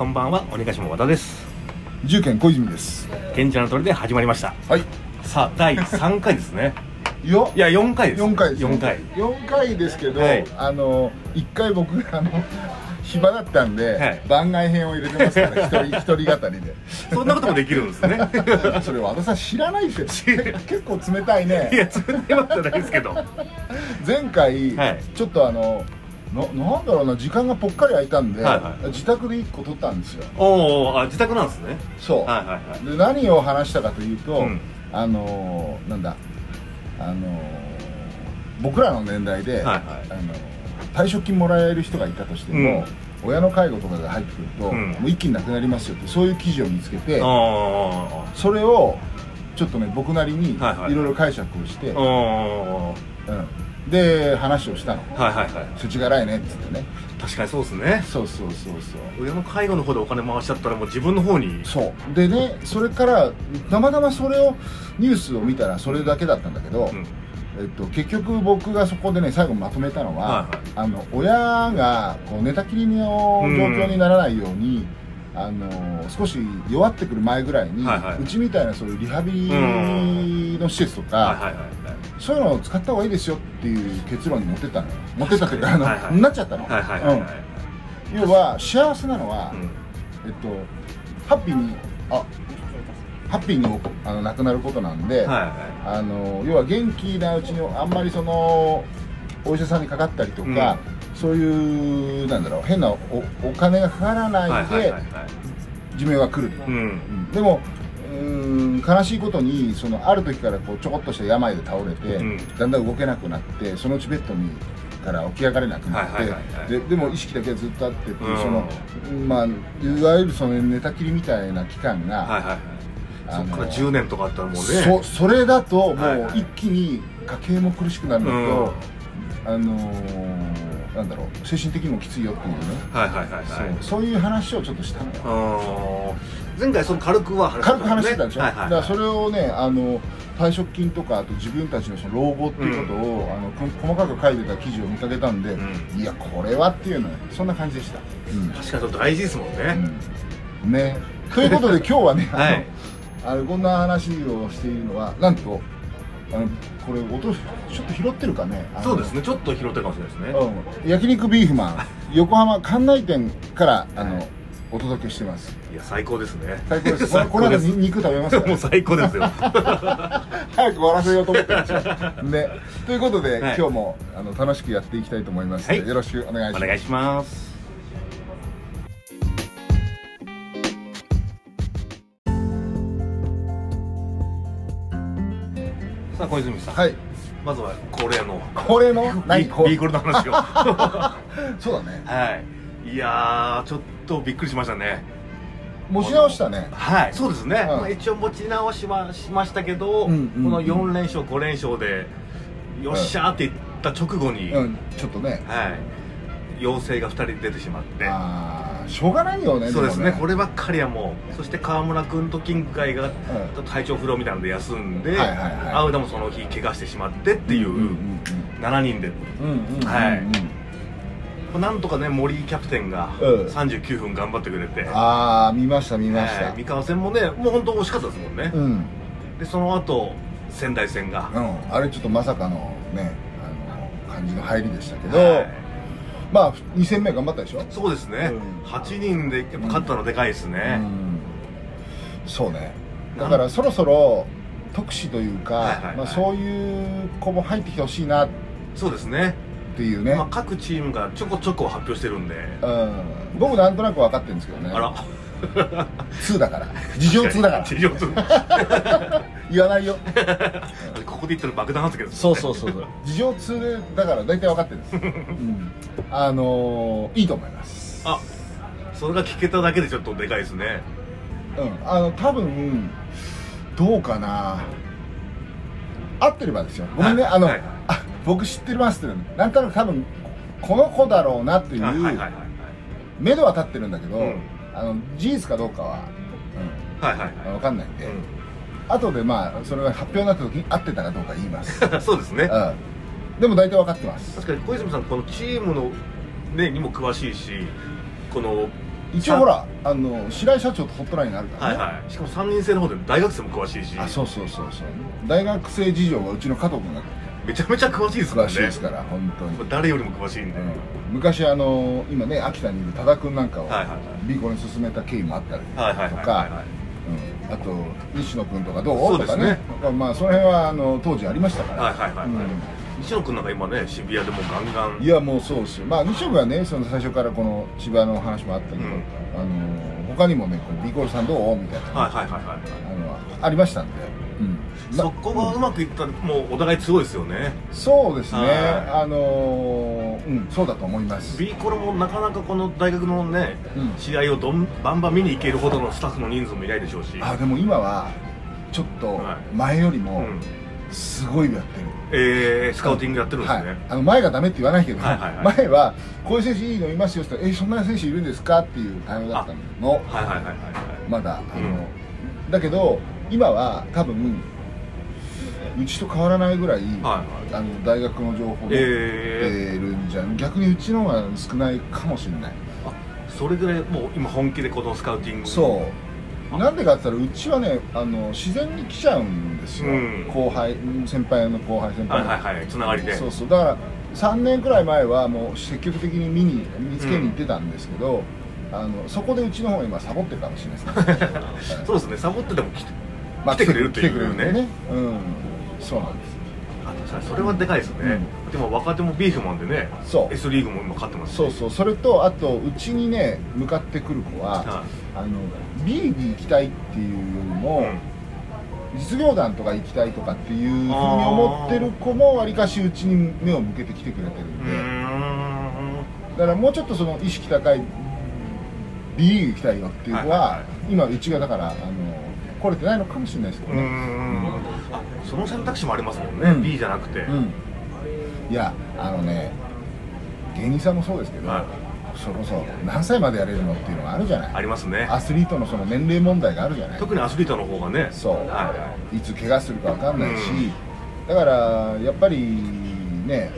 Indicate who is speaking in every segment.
Speaker 1: こんばんはお願いします和田です。
Speaker 2: 重県小泉です。
Speaker 1: 賢者の鳥で始まりました。
Speaker 2: はい。
Speaker 1: さあ第3回ですね。
Speaker 2: よ
Speaker 1: いや4回です。
Speaker 2: 4回です。
Speaker 1: 4回。
Speaker 2: 4回ですけど、
Speaker 1: はい。
Speaker 2: あの1回僕があの暇だったんで、
Speaker 1: はい。
Speaker 2: 番外編を入れてますから一人一人語りで。
Speaker 1: そんなこともできるんですね。
Speaker 2: それ和田さん知らないですよ。結構冷たい
Speaker 1: い
Speaker 2: ね
Speaker 1: やつぶってましただけですけど。
Speaker 2: 前回、
Speaker 1: はい。
Speaker 2: ちょっとあのななんだろうな時間がぽっかり空いたんで、
Speaker 1: はいはい
Speaker 2: 自宅で1個取ったんですよ。
Speaker 1: おおあ自宅なんですね。
Speaker 2: そう、
Speaker 1: はいはいはい。
Speaker 2: で何を話したかというと、
Speaker 1: うん。
Speaker 2: あのーなんだあのー僕らの年代で、
Speaker 1: はいはい。
Speaker 2: あのー退職金もらえる人がいたとしても、親の介護とかが入ってくると、
Speaker 1: うん。
Speaker 2: もう一気になくなりますよってそういう記事を見つけてそれをちょっとね僕なりにい
Speaker 1: はいはい。
Speaker 2: ろいろ解釈をして、
Speaker 1: ああ
Speaker 2: うんで話をしたの。
Speaker 1: はいはいはい「
Speaker 2: 世知辛いね」っつってね。
Speaker 1: 確かにそうですね。
Speaker 2: そうそうそうそう。
Speaker 1: 親の介護の方でお金回しちゃったらもう自分の方に。
Speaker 2: そう。でねそれからたまたまそれをニュースを見たらそれだけだったんだけど、
Speaker 1: うん。
Speaker 2: えっと、結局僕がそこでね最後まとめたのは、
Speaker 1: はいはい。
Speaker 2: あの親がこう寝たきりの状況にならないように、あの少し弱ってくる前ぐらいに、
Speaker 1: はいはい。う
Speaker 2: ちみたいなそういうリハビリの施設とか、
Speaker 1: はいはいはい
Speaker 2: そういうのを使った方がいいですよっていう結論に持ってったのよ。持ってったというかあの、
Speaker 1: はい。はい
Speaker 2: なっちゃったの、
Speaker 1: はいはいはいはい。
Speaker 2: うん。要は幸せなのは、
Speaker 1: うん。
Speaker 2: えっとハッピーにあハッピーにあの亡くなることなんで、
Speaker 1: はいは
Speaker 2: あの要は元気なうちにあんまりそのお医者さんにかかったりとか、そういうなんだろう変なおお金がかから
Speaker 1: い
Speaker 2: ないで
Speaker 1: はいはいはいはい。
Speaker 2: 寿命が来る、
Speaker 1: うん。
Speaker 2: うん。でもうーん悲しいことにそのある時からこうちょこっとした病で倒れて、
Speaker 1: うん。
Speaker 2: だんだん動けなくなってそのうちベッドにから起き上がれなくなって、
Speaker 1: はいはいはいはい。
Speaker 2: ででも意識だけはずっとあってっていう、
Speaker 1: うん。
Speaker 2: そのまあいわゆるその寝たきりみたいな期間が、
Speaker 1: はいはいはい。そっから10年とかあったらもうね。
Speaker 2: そそれだともう一気に家計も苦しくなるのと、あのーなんだろう精神的にもきついよっていうね、
Speaker 1: はいはいはいはい。
Speaker 2: そうそういう話をちょっとしたのよ
Speaker 1: 前回その軽くは話
Speaker 2: 軽く話してたでしょ、
Speaker 1: はいはい
Speaker 2: だからそれをねあの退職金とかあと自分たちのその老後っていうことを、あのこ細かく書いてた記事を見かけたんで、
Speaker 1: うん。
Speaker 2: いやこれはっていうのよそんな感じでした、うん。
Speaker 1: 確かに大事ですもんね、
Speaker 2: うん。ね。ということで今日はね、あ の
Speaker 1: はい。
Speaker 2: あのこんな話をしているのはなんとあのこれ音ちょっと拾ってるかね？
Speaker 1: そうですね。ちょっと拾ってるかもしれないですね、
Speaker 2: うん、焼肉ビーフマン 横浜館内店からあのお届けしてます
Speaker 1: いや最高ですね。
Speaker 2: 最高です。この
Speaker 1: 高です。
Speaker 2: 後に肉食べますか
Speaker 1: もう最高ですよ。
Speaker 2: 早く終わらせようと思ってるんですよねということで、
Speaker 1: はい。
Speaker 2: 今日もあの楽しくやっていきたいと思います。ので、
Speaker 1: はい。
Speaker 2: よろしくお願いします。
Speaker 1: お願いします。さあ小泉さん、
Speaker 2: はい。
Speaker 1: まずは恒例の。
Speaker 2: これの？
Speaker 1: ビーコルの話を。は
Speaker 2: そうだね。
Speaker 1: い。いやーちょっとびっくりしましたね
Speaker 2: 持ち直したね。
Speaker 1: はい。そうですね、
Speaker 2: うん。
Speaker 1: まあ、一応持ち直しはしましたけど、
Speaker 2: うんうんうん。
Speaker 1: この4連勝5連勝でよっしゃーって言った直後に、
Speaker 2: うん。ちょっとね。
Speaker 1: はい。陽性が2人出てしまって。
Speaker 2: ああしょうがないよね
Speaker 1: そうですね。
Speaker 2: も
Speaker 1: こればっかりはもう。そして川村君とキング会がちょっと体調不良みたいなので休んで、
Speaker 2: はいはいはい。
Speaker 1: アウダもその日怪我してしまってっていう
Speaker 2: うんうん
Speaker 1: 7人で、
Speaker 2: うんうんうんうん
Speaker 1: はい。
Speaker 2: うん
Speaker 1: なんとかね森キャプテンが
Speaker 2: うん。
Speaker 1: 39分頑張ってくれて、
Speaker 2: ああ見ました見ました、
Speaker 1: はい。三河戦もねもう本当惜しかったですもんね、
Speaker 2: うん。
Speaker 1: でその後仙台戦が、
Speaker 2: うん、あれちょっとまさかのねあの感じの入りでしたけど、
Speaker 1: はい。
Speaker 2: まあ2戦目頑張ったでしょ、
Speaker 1: そうですね、
Speaker 2: うん。
Speaker 1: 8人でやっぱ勝ったのでかいですね、
Speaker 2: うん。そうね。だからそろそろ特使というか、
Speaker 1: はいはいはい。
Speaker 2: まあ、そういう子も入ってきてほしいな。っ
Speaker 1: そうですね
Speaker 2: ていうね、
Speaker 1: まあ、各チームがちょこちょこ発表してるんで、
Speaker 2: うん、僕なんとなく分かってるんですけどね。
Speaker 1: あら。
Speaker 2: 2だから。事情2だから。
Speaker 1: 事情通。
Speaker 2: 言わないよ。
Speaker 1: ここで言ったら爆弾発言です
Speaker 2: そうそうそうそう。事情2だから大体分かってるんです、うん、あのーいいと思います。
Speaker 1: あそれが聞けただけでちょっとでかいですね。
Speaker 2: うん、あの多分どうかな。合ってればですよ。ごめんね、あの、
Speaker 1: はい
Speaker 2: 僕知ってますってなんとなく多分この子だろうなっていう目処は立ってるんだけど、
Speaker 1: うん。
Speaker 2: あの事実かどうかは、
Speaker 1: はいはい
Speaker 2: うん、分かんないんで、
Speaker 1: は
Speaker 2: 後でまあそれが発表になった時に合ってたかどうか言います、
Speaker 1: い、そうですね。
Speaker 2: うん、でも大体分かってます。
Speaker 1: 確かに小泉さんこのチームの、ね、にも詳しいしこの
Speaker 2: 一応ほらあの白井社長とホットラインがあるからね、
Speaker 1: はいはい。しかも3人制の方で大学生も詳しいし。
Speaker 2: あそうそうそうそう。大学生事情がうちの加藤君が
Speaker 1: めちゃめちゃ詳しいですからね。
Speaker 2: 詳しいですから本当に、
Speaker 1: 誰よりも詳しいんで、
Speaker 2: うん。昔あの今ね秋田にいる多田君なんかを
Speaker 1: はいはいはい。
Speaker 2: ビーコに進めた経緯もあったりとか、
Speaker 1: はいはいはいはい。はい
Speaker 2: うん。あと西野君とかどう？
Speaker 1: そうですね。
Speaker 2: とかね。まあその辺はあの当時ありましたから、
Speaker 1: はいはいはいはい。
Speaker 2: うん。
Speaker 1: 西野君なんか今ね渋谷でもうガンガン。
Speaker 2: いやもうそうですよ。まあ西野君はねその最初からこの千葉の話もあったけど、
Speaker 1: うん。
Speaker 2: あの他にもねこのビーコルさんどう？みたいな、
Speaker 1: はいはいはいはい。
Speaker 2: あのありましたんで、
Speaker 1: そこがうまくいったらもうお互いすごいですよね。
Speaker 2: そうですね、
Speaker 1: はい。
Speaker 2: あのーうんそうだと思います。
Speaker 1: B コロもなかなかこの大学のね、
Speaker 2: うん。
Speaker 1: 試合をどんバンバン見に行けるほどのスタッフの人数もいないでしょうし。
Speaker 2: あでも今はちょっと
Speaker 1: はい。
Speaker 2: 前よりも
Speaker 1: うん。
Speaker 2: すごいやってる、
Speaker 1: えー、スカウティングやってるんですね、
Speaker 2: はい、あの前がダメって言わないけど、前はこういう選手いいのいますよって言ったらえそんな選手いるんですかっていう対応だったの
Speaker 1: はいはいはいはいはい。
Speaker 2: まだあの、
Speaker 1: うん
Speaker 2: だけど今は多分うちと変わらないぐらい、
Speaker 1: はい
Speaker 2: あの大学の情報を持って
Speaker 1: え
Speaker 2: るんじゃん、逆にうちの方が少ないかもしれない。
Speaker 1: あそれぐらいもう今本気でこのスカウティング。
Speaker 2: そう。なんでかって言ったらうちはねあの自然に来ちゃうんですよ、
Speaker 1: うん。
Speaker 2: 後輩うん先輩の後輩先輩の。
Speaker 1: はいはいはいつながりで。
Speaker 2: そうそう。だから3年くらい前はもう積極的に見に見つけに行ってたんですけど、あのそこでうちの方が今サボってるかもしれないですね。
Speaker 1: そうですね。サボってても来て
Speaker 2: まあ
Speaker 1: 来てくれるという
Speaker 2: 来てくれるんでね。うんそうなんです。
Speaker 1: あ確かにそれはでかいですね、でも若手もビーフマンでね
Speaker 2: そう。
Speaker 1: S リーグも今勝ってますし。
Speaker 2: そうそう。それとあとうちにね向かってくる子は、
Speaker 1: は
Speaker 2: あの B に行きたいっていうよりも、
Speaker 1: うん。
Speaker 2: 実業団とか行きたいとかっていうふうに思ってる子もわりかしうちに目を向けてきてくれてるん
Speaker 1: う
Speaker 2: で、だからもうちょっとその意識高い B リーグ行きたいよっていう子は,、
Speaker 1: はいはいはい。
Speaker 2: 今うちがだからあの来れてないのかもしれないですけどね、
Speaker 1: その選択肢もありますもんね、
Speaker 2: うん。
Speaker 1: B じゃなくて、
Speaker 2: うん。いやあのね芸人さんもそうですけど、
Speaker 1: はい。
Speaker 2: それこそ何歳までやれるのっていうのがあるじゃない。
Speaker 1: ありますね。
Speaker 2: アスリートのその年齢問題があるじゃない。
Speaker 1: 特にアスリートの方がね。
Speaker 2: そう、
Speaker 1: はいはい。
Speaker 2: つ怪我するか分かんないし、
Speaker 1: うん。
Speaker 2: だからやっぱりね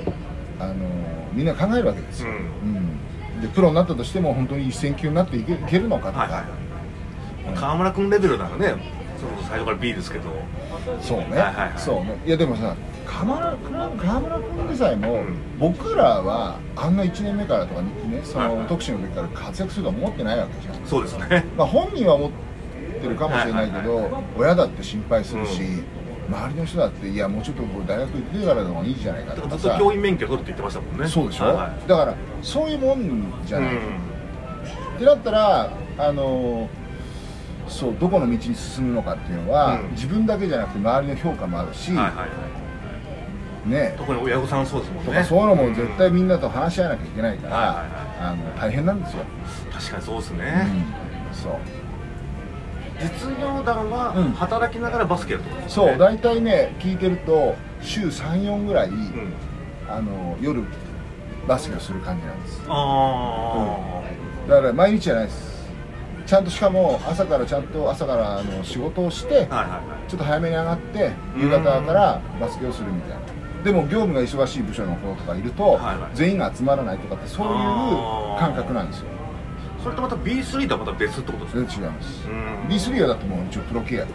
Speaker 2: あのみんな考えるわけですよ、
Speaker 1: うん。
Speaker 2: うん。でプロになったとしても本当に一戦級になっていけるのかとか、
Speaker 1: はいはい。川村君レベルならねそ最初から B ですけど。
Speaker 2: そうね、
Speaker 1: はいはいはい。
Speaker 2: そうね。いやでもさ川村君でさえも、
Speaker 1: うん。
Speaker 2: 僕らはあんな1年目からとかねその、
Speaker 1: はい。はい
Speaker 2: 特殊の時から活躍するとは思ってないわけじゃん。
Speaker 1: そうですね。
Speaker 2: まあ、本人は思ってるかもしれないけど、
Speaker 1: はいはい
Speaker 2: 親だって心配するし、
Speaker 1: うん。
Speaker 2: 周りの人だっていやもうちょっとこう大学行ってからの方がいいじゃないか
Speaker 1: だ
Speaker 2: とか
Speaker 1: ずっと教員免許取るって言ってましたもんね。
Speaker 2: そうでしょ、
Speaker 1: はいはい。
Speaker 2: だからそういうもんじゃない、
Speaker 1: うん。
Speaker 2: ってなったらあのそうどこの道に進むのかっていうのは、
Speaker 1: うん。
Speaker 2: 自分だけじゃなくて周りの評価もあるし、
Speaker 1: はいはいはい
Speaker 2: ね。
Speaker 1: 特に親御さんそうですもんね。
Speaker 2: とかそういうのも絶対みんなと話し合わなきゃいけないから、
Speaker 1: はいはいはい
Speaker 2: あの大変なんですよ、
Speaker 1: うん確かにそうです
Speaker 2: う
Speaker 1: ね、
Speaker 2: ん、そう。
Speaker 1: 実業団は
Speaker 2: うん。
Speaker 1: 働きながらバスケやるとね。
Speaker 2: そう大体ね聞いてると週34ぐらい、
Speaker 1: うん。
Speaker 2: あの夜バスケをする感じなんです。
Speaker 1: あ
Speaker 2: だから毎日じゃないですちゃんとしかも朝からちゃんと朝からあの仕事をしてちょっと早めに上がって
Speaker 1: うん。
Speaker 2: 夕方からバスケをするみたいな。でも業務が忙しい部署の子とかいると、全員が集まらないとかってそういう感覚なんですよ。
Speaker 1: それとまた B3 とはまた別ってことです
Speaker 2: 違います。
Speaker 1: うん。
Speaker 2: B3 はだってもう一応プロ契約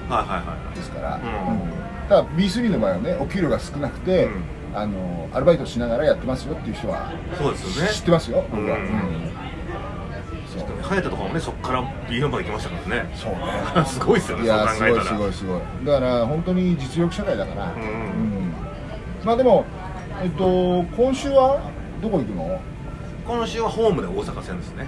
Speaker 2: ですから、ただ B3 の場合はねお給料が少なくて、
Speaker 1: うん。
Speaker 2: あのアルバイトしながらやってますよっていう人は
Speaker 1: そうですよね。
Speaker 2: 知ってますよ僕は、
Speaker 1: うん
Speaker 2: うんそう
Speaker 1: 隼人とかもねそこから B4 まで行きましたからね。
Speaker 2: そうね。
Speaker 1: すごいですよね
Speaker 2: いやすごい
Speaker 1: そう考えたら。
Speaker 2: すごいすごいだから本当に実力社会だから、
Speaker 1: うん。
Speaker 2: うん。まあでもえっと今週はどこ行くの？
Speaker 1: 今週はホームで大阪戦ですね。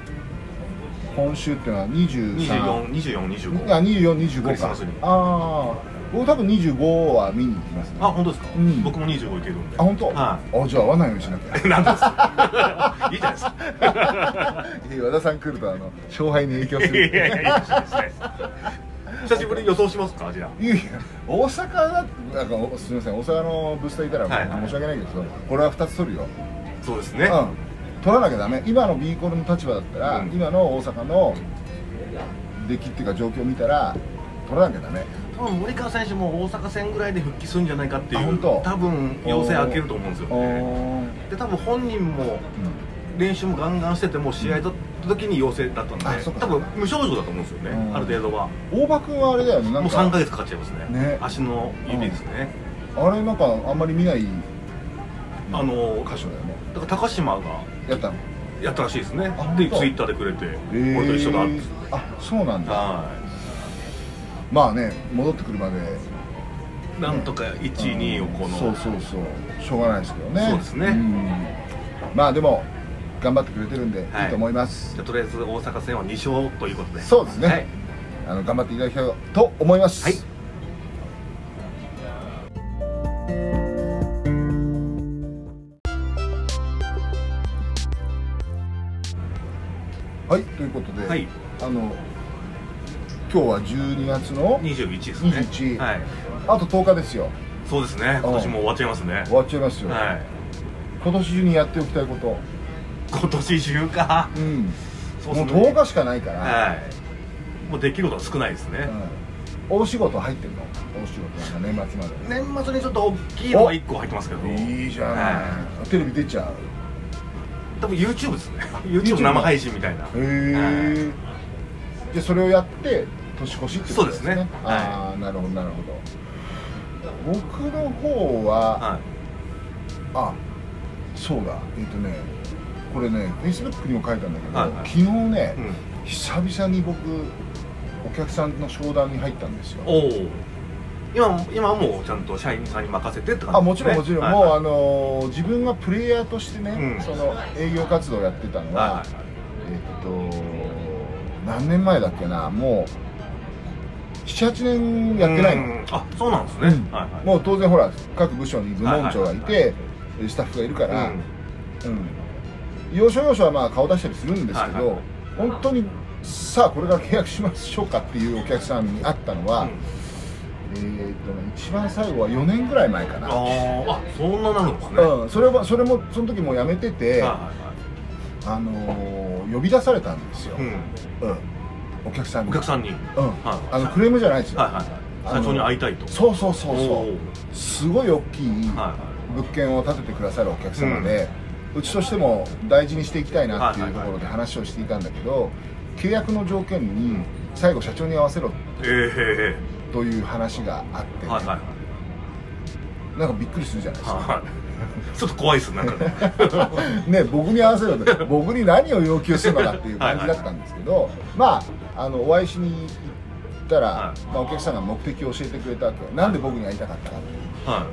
Speaker 2: 今週っていうのは23
Speaker 1: 242425
Speaker 2: あ2425か。ああ僕多分25は見に行きますね。
Speaker 1: あ本当ですか、
Speaker 2: うん。
Speaker 1: 僕も25いけるんで。
Speaker 2: あ本当、
Speaker 1: は
Speaker 2: あじゃあ会わないようにしなきゃ。
Speaker 1: い なんです。かいいじゃないですか。
Speaker 2: い や和田さん来るとあの勝敗に影響す
Speaker 1: いやい
Speaker 2: る
Speaker 1: やいやいいですね。久しぶりに予想しますか？じゃ
Speaker 2: いやいや大阪だなんかおすみません。大阪のブースターいたら
Speaker 1: はいはい。
Speaker 2: 申し訳ないけど、これは2つ取るよ、
Speaker 1: あそうですね、
Speaker 2: うん、取らなきゃダメ。今の B コルの立場だったら、
Speaker 1: うん。
Speaker 2: 今の大阪の出来っていうか状況を見たら取らなきゃダメ
Speaker 1: 多分森川選手も大阪戦ぐらいで復帰するんじゃないかっていう多分要請開けると思うんですよ
Speaker 2: お
Speaker 1: ね
Speaker 2: ー
Speaker 1: で多分本人も練習もガンガンしてても試合と時に陽性だったんで
Speaker 2: あそっか
Speaker 1: 多分無症状だと思うんですよね、
Speaker 2: うん
Speaker 1: ある程度は
Speaker 2: 大場君はあれだよね
Speaker 1: もう
Speaker 2: か
Speaker 1: 3ヶ月かかっちゃいますね
Speaker 2: ね
Speaker 1: 足の指ですね、
Speaker 2: あれなんかあんまり見ない
Speaker 1: あの
Speaker 2: 箇所だよね
Speaker 1: だから高島が
Speaker 2: やったの
Speaker 1: やったらしいですねでツイッターでくれて、俺と一緒だって
Speaker 2: あそうなんだ
Speaker 1: は
Speaker 2: まあね戻ってくるまで。
Speaker 1: いなんとか1位2位をこの
Speaker 2: そうそうそう。しょうがないですけどね。
Speaker 1: そうですね。
Speaker 2: ん。まあでも頑張ってくれてるんで、
Speaker 1: はい。
Speaker 2: い、いと思います。
Speaker 1: じゃあとりあえず大阪戦は2勝ということで。
Speaker 2: そうですね。
Speaker 1: はい。
Speaker 2: あの頑張っていただきたいと思います。
Speaker 1: はい。
Speaker 2: はいということで、
Speaker 1: はい。
Speaker 2: あの今日は12月の
Speaker 1: 21ですね。
Speaker 2: 21
Speaker 1: はい。
Speaker 2: あと10日ですよ。
Speaker 1: そうですね。今年も終わっちゃいますね。
Speaker 2: 終わっちゃいますよ、
Speaker 1: はい。
Speaker 2: 今年中にやっておきたいこと。
Speaker 1: 今年中か。
Speaker 2: うん。もう
Speaker 1: そうですね。
Speaker 2: 10日しかないから、
Speaker 1: はい。もうできることは少ないですね、
Speaker 2: うん、大仕事入ってるの？大仕事年末まで。
Speaker 1: 年末にちょっと大きいのが1個入ってますけど。
Speaker 2: いいじゃない、
Speaker 1: は
Speaker 2: テレビ出ちゃう？
Speaker 1: 多分 YouTube ですね。YouTube 生配信みたいな。
Speaker 2: へえじゃあそれをやって年越しってことですね。
Speaker 1: そうですね。
Speaker 2: ああなるほどなるほど。僕の方は、
Speaker 1: はい。
Speaker 2: あそうだ。えっ、とねこれね Facebook にも書いたんだけど、
Speaker 1: はいはい。
Speaker 2: 昨日ね、
Speaker 1: うん。
Speaker 2: 久々に僕お客さんの商談に入ったんですよ。
Speaker 1: 今今はもうちゃんと社員さんに任せてって感じ
Speaker 2: あもちろんもちろん、
Speaker 1: はい
Speaker 2: もうあのー自分がプレイヤーとしてね、
Speaker 1: うん。
Speaker 2: その営業活動をやってたのは、
Speaker 1: はいはい。
Speaker 2: えっと何年前だっけな。もう78年やってないの、
Speaker 1: うん。あそうなんですね、
Speaker 2: うん。
Speaker 1: はいはい。
Speaker 2: もう当然ほら各部署に部門長がいて、スタッフがいるから、
Speaker 1: うん。
Speaker 2: うん。要所要所はまあ顔出したりするんですけど、
Speaker 1: はいはい
Speaker 2: 本当にさあこれから契約しましょうかっていうお客さんに会ったのは、
Speaker 1: うん。
Speaker 2: えーっとね一番最後は4年ぐらい前かな、
Speaker 1: あそんななるんですね、
Speaker 2: うん、それはそれもその時もう辞めてて、
Speaker 1: はいは
Speaker 2: あのー呼び出されたんですよ、
Speaker 1: いはい、うん、
Speaker 2: うんお客さんに。
Speaker 1: お客さんに、
Speaker 2: うん。
Speaker 1: はい。
Speaker 2: あのクレームじゃないですよ、
Speaker 1: はいはいはい。
Speaker 2: あの
Speaker 1: 社長に会いたいと。
Speaker 2: そうそうそう
Speaker 1: お
Speaker 2: そ
Speaker 1: ー。
Speaker 2: うすごい大きい物件を建ててくださるお客様で、うちとしても大事にしていきたいなっていうところで話をしていたんだけど、契約の条件に最後社長に合わせろという話があって、
Speaker 1: はいはいはい。
Speaker 2: なんかびっくりするじゃないですか、
Speaker 1: はいちょっと怖いですなんかね。
Speaker 2: ね、僕に合わせろって。僕に何を要求するのかっていう感じだったんですけどまああのお会いしに行ったら、
Speaker 1: はい。
Speaker 2: まあ、お客さんが目的を教えてくれたわけよなんで僕に会いたかったかっていう。
Speaker 1: は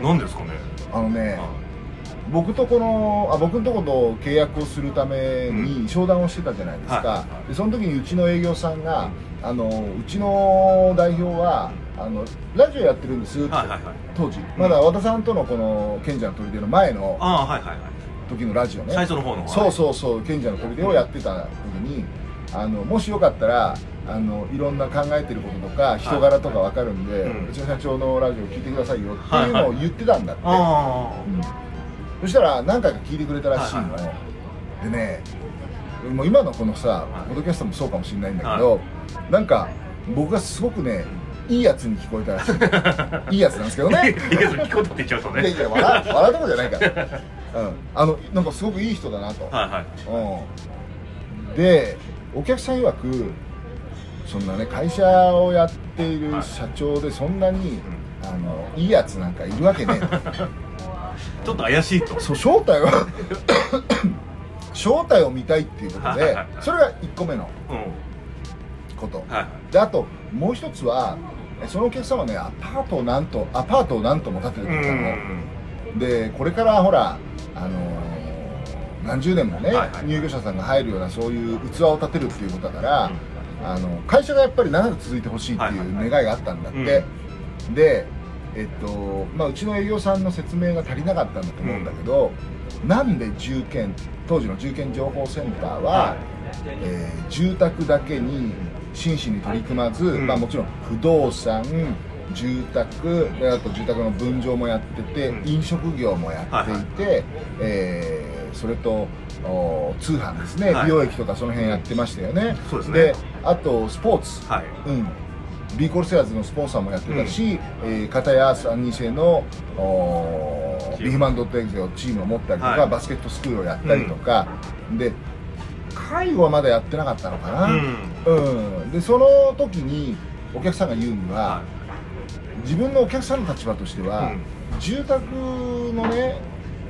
Speaker 1: い。何ですかね。
Speaker 2: あのね、
Speaker 1: は
Speaker 2: 僕とこのあ僕のとこと契約をするために商談をしてたじゃないですか、
Speaker 1: はい。
Speaker 2: でその時にうちの営業さんが、あのうちの代表はあのラジオやってるんですって、
Speaker 1: はいはいはい。
Speaker 2: 当時。まだ和田さんとのこの賢者の砦の前の
Speaker 1: ああはいはいはい。
Speaker 2: 時のラジオね。
Speaker 1: 最初の方の。
Speaker 2: そうそうそう賢者の砦をやってた時にあのもしよかったらあのいろんな考えてることとか人柄とか分かるんで、
Speaker 1: うん。
Speaker 2: うちの社長のラジオ聞いてくださいよっていうのを言ってたんだって、
Speaker 1: あ
Speaker 2: うん。そしたら何回か聞いてくれたらしいの、
Speaker 1: はいはい。は
Speaker 2: でねもう今のこのさ
Speaker 1: はい。
Speaker 2: ポッドキャストもそうかもしれないんだけど、なんか僕がすごくねいいやつに聞こえたらしい。いいやつなんですけど
Speaker 1: あい
Speaker 2: ね
Speaker 1: いです聞こうとって言っちゃうとね。
Speaker 2: いやいや笑う笑うとこじゃないから、うん、あのなんかすごくいい人だなと、
Speaker 1: はいはい。
Speaker 2: うん、でお客さん曰くそんなね会社をやっている社長でそんなに、あのいいやつなんかいるわけね
Speaker 1: ちょっと怪しいと。
Speaker 2: そう正体は 正体を見たいっていうことでそれが1個目の
Speaker 1: うん。
Speaker 2: こと。
Speaker 1: はい
Speaker 2: であともう一つはえそのお客さんはねアパートをなんとアパートをなんとも建ててくれたの、でこれからほらあのー何十年もね、入居者さんが入るようなそういう器を立てるっていうことだから、あの会社がやっぱり長く続いてほしいっていう願いがあったんだって、で、えっとまあ、うちの営業さんの説明が足りなかったんだと思うんだけど、なんで住建当時の住建情報センターは、
Speaker 1: は
Speaker 2: えー住宅だけに真摯に取り組まず、
Speaker 1: うん。
Speaker 2: まあ、もちろん不動産住宅であと住宅の分譲もやってて、
Speaker 1: うん。
Speaker 2: 飲食業もやっていて、えーそれとお通販ですね、
Speaker 1: はい。
Speaker 2: 美容液とかその辺やってましたよね、
Speaker 1: そうですね。
Speaker 2: あとスポーツ、
Speaker 1: はい。
Speaker 2: うん、ビーコルセアーズのスポンサーもやってたし、えー片や3人制のビーフマンドットエグゼのチームを持ったりとか、
Speaker 1: はい。
Speaker 2: バスケットスクールをやったりとか、で介護はまだやってなかったのかな。うん、でその時にお客さんが言うには、
Speaker 1: は
Speaker 2: 自分のお客さんの立場としては、
Speaker 1: うん。
Speaker 2: 住宅のね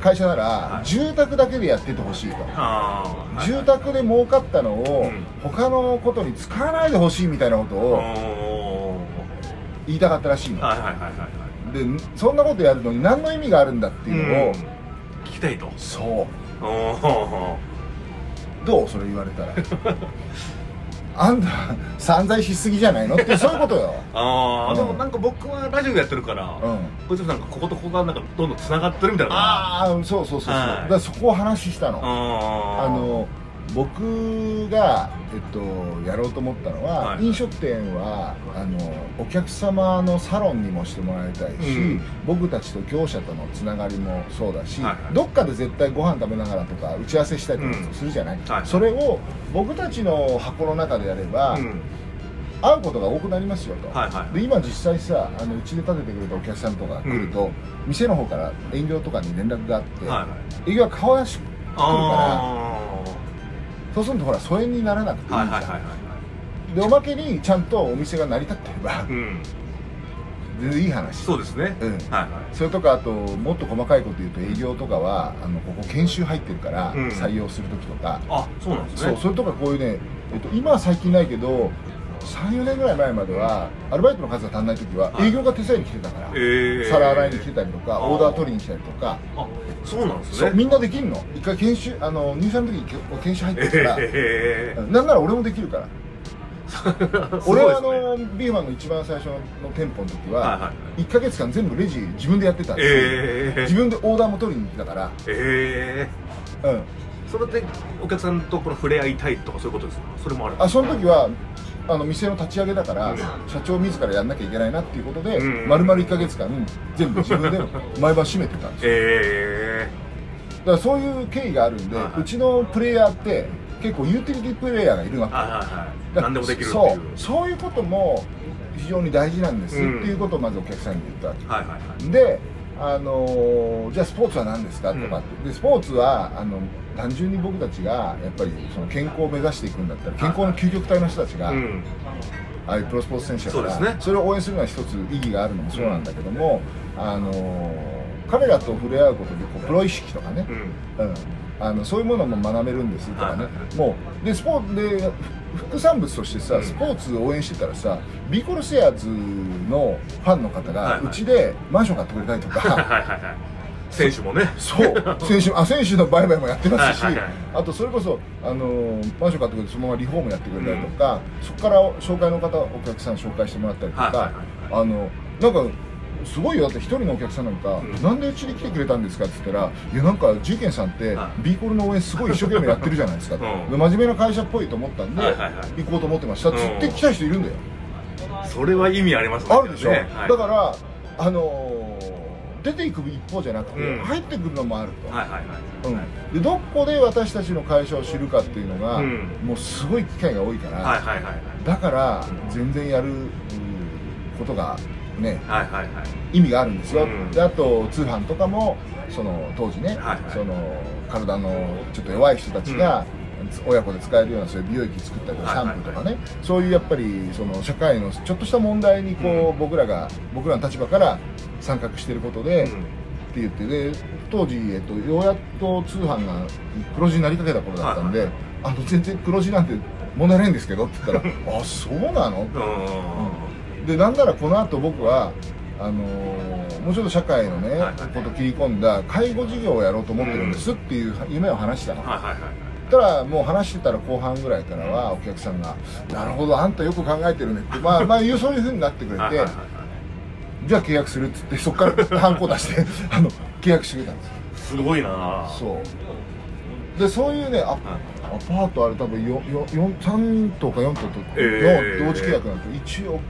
Speaker 2: 会社なら、
Speaker 1: はい。
Speaker 2: 住宅だけでやっててほしいと、
Speaker 1: ああ
Speaker 2: 住宅で儲かったのを、
Speaker 1: うん。
Speaker 2: 他のことに使わないでほしいみたいなこと
Speaker 1: お
Speaker 2: を
Speaker 1: お
Speaker 2: 言いたかったらしいの、
Speaker 1: はいはいはいはいはい。
Speaker 2: でそんなことやるのに何の意味があるんだっていうのを、
Speaker 1: うん。聞きたいと。
Speaker 2: そう。どう？それ言われたら あんた散財しすぎじゃないのってそういうことよ。
Speaker 1: ああ、
Speaker 2: うん。
Speaker 1: でもなんか僕はラジオやってるから、
Speaker 2: うん。
Speaker 1: こいつなんかこことここがなんかどんどんつながってるみたいな
Speaker 2: ああそうそうそうそう、
Speaker 1: はい。
Speaker 2: だからそこを話したの。
Speaker 1: あ
Speaker 2: の僕が、えっと、やろうと思ったのは、
Speaker 1: はい。
Speaker 2: 飲食店はあのお客様のサロンにもしてもらいたいし、
Speaker 1: うん。
Speaker 2: 僕たちと業者とのつながりもそうだし、
Speaker 1: はいはい。
Speaker 2: どっかで絶対ご飯食べながらとか打ち合わせしたりとか
Speaker 1: うん。
Speaker 2: するじゃない、
Speaker 1: はい
Speaker 2: それを僕たちの箱の中でやれば、
Speaker 1: うん。
Speaker 2: 会うことが多くなりますよと、
Speaker 1: はいはい。
Speaker 2: で今実際さあのうちで立ててくれたお客さんとか来ると、店の方から営業とかに連絡があって、
Speaker 1: はいはい。
Speaker 2: 営業は顔出し来るから
Speaker 1: あ
Speaker 2: そうするとほら疎遠にならなくていいじゃん、
Speaker 1: いはいはいはいはい。
Speaker 2: でおまけにちゃんとお店が成り立ってれば
Speaker 1: うん。
Speaker 2: 全然いい話。
Speaker 1: そうですね、
Speaker 2: うん。
Speaker 1: はいはい。
Speaker 2: それとかあともっと細かいこと言うと営業とかはあのここ研修入ってるから、
Speaker 1: うん。
Speaker 2: 採用する時とか、
Speaker 1: あそうなんですね。
Speaker 2: そうそれとかこういうね、えっと、今は最近ないけど34年ぐらい前まではアルバイトの数が足んない時は
Speaker 1: はい。
Speaker 2: 営業が手伝いに来てたから、
Speaker 1: えー、
Speaker 2: 皿洗いに来てたりとかオーダー取りに来たりとか。
Speaker 1: あそうなんですね。
Speaker 2: みんなできんの？一回研修あの入社の時に研修入ってるから、
Speaker 1: え
Speaker 2: うんなんなら俺もできるから。
Speaker 1: ー、
Speaker 2: 俺はあのビーマンの一番最初の店舗の時は、
Speaker 1: はいはい
Speaker 2: 1か月間全部レジ自分でやってたんですよ、
Speaker 1: えー、
Speaker 2: 自分でオーダーも取りに行ってたから、
Speaker 1: え
Speaker 2: うん、
Speaker 1: ー、それでお客さんとこの触れ合いたいとかそういうことですか？それもある
Speaker 2: あその時はあの店の立ち上げだから、
Speaker 1: うん。
Speaker 2: 社長自らやんなきゃいけないなっていうことで、
Speaker 1: うん。
Speaker 2: 丸々1か月間全部自分で毎晩閉めてたんですよ。
Speaker 1: え
Speaker 2: だからそういう経緯があるんで、
Speaker 1: う
Speaker 2: ちのプレイヤーって結構ユーティリティプレイヤーがいるわ
Speaker 1: ー、
Speaker 2: け。
Speaker 1: はいは何でもできる
Speaker 2: そう。そういうことも非常に大事なんです、
Speaker 1: うん
Speaker 2: っていうことをまずお客さんに言ったわけ。
Speaker 1: はいはいはい。
Speaker 2: で、あのーじゃあスポーツは何ですかとかって、でスポーツはあの単純に僕たちがやっぱりその健康を目指していくんだったら健康の究極体の人たちが、
Speaker 1: うん。
Speaker 2: ああいうプロスポーツ選手だから
Speaker 1: ね。
Speaker 2: れを応援するのは一つ意義があるのもそうなんだけども、あのー彼らと触れ合うことでこうプロ意識とかね、
Speaker 1: うん。
Speaker 2: うん、あのそういうものも学べるんですとかね、もうでスポーツで副産物としてさ、
Speaker 1: うん。
Speaker 2: スポーツを応援してたらさビーコルセアーズのファンの方が
Speaker 1: う
Speaker 2: ちでマンション買ってくれたりとか、
Speaker 1: はいはいはい選手もね。
Speaker 2: そう。選手あ選手の売買もやってますし、
Speaker 1: はいはいはい。
Speaker 2: あとそれこそあのマンション買ってくれてそのままリフォームやってくれたりとか、そこから紹介の方お客さん紹介してもらったりとか、
Speaker 1: はいはいはい
Speaker 2: あのなんかすごいよ。だって一人のお客さんなんか、
Speaker 1: うん
Speaker 2: なんでうちに来てくれたんですか？って言ったらいやなんかジーケンさんって
Speaker 1: はい。
Speaker 2: B コルの応援すごい一生懸命やってるじゃないですか、
Speaker 1: うん。
Speaker 2: で真面目な会社っぽいと思ったんで、
Speaker 1: はいはいはい。
Speaker 2: 行こうと思ってましたっつって来た人いるんだよ、
Speaker 1: それは意味ありますね。
Speaker 2: あるでしょ、
Speaker 1: はい。
Speaker 2: だからあのー出ていく一方じゃなくて、
Speaker 1: うん。
Speaker 2: 入ってくるのもあると、
Speaker 1: はいはいはい。
Speaker 2: うん、でどこで私たちの会社を知るかっていうのが、
Speaker 1: うん。
Speaker 2: もうすごい機会が多いから、
Speaker 1: はいはいはい
Speaker 2: だから
Speaker 1: うん。
Speaker 2: 全然やるうんことがね
Speaker 1: はいはいはい。
Speaker 2: 意味があるんですよ、
Speaker 1: うん。
Speaker 2: であと通販とかもその当時ね、
Speaker 1: はいはい。
Speaker 2: その体のちょっと弱い人たちが、親子で使えるようなそういう美容液作ったりとかシャンプーとかね、そういうやっぱりその社会のちょっとした問題にこう、僕らが僕らの立場から参画していることで、
Speaker 1: うん。
Speaker 2: って言ってで当時、えっと、ようやっと通販が黒字になりかけた頃だったんで、
Speaker 1: はい
Speaker 2: あの全然黒字なんて問題ないんですけどって言ったら あそうなの？
Speaker 1: うん。
Speaker 2: でなんならこの後僕はあのーもうちょっと社会のね、こと切り込んだ介護事業をやろうと思ってるんですっていう夢を話したの、
Speaker 1: はいはいはい
Speaker 2: たらもう話してたら後半ぐらいからはお客さんが「なるほどあんたよく考えてるね」ってまあ まあそういうふうになってくれてじゃあ契約するっつってそこからハンコ出して あの契約してくれたんです
Speaker 1: すごいな。
Speaker 2: そう。でそういうねアアパートあれ多分よよよ3棟か4棟と
Speaker 1: えー。
Speaker 2: の同時契約なんて1億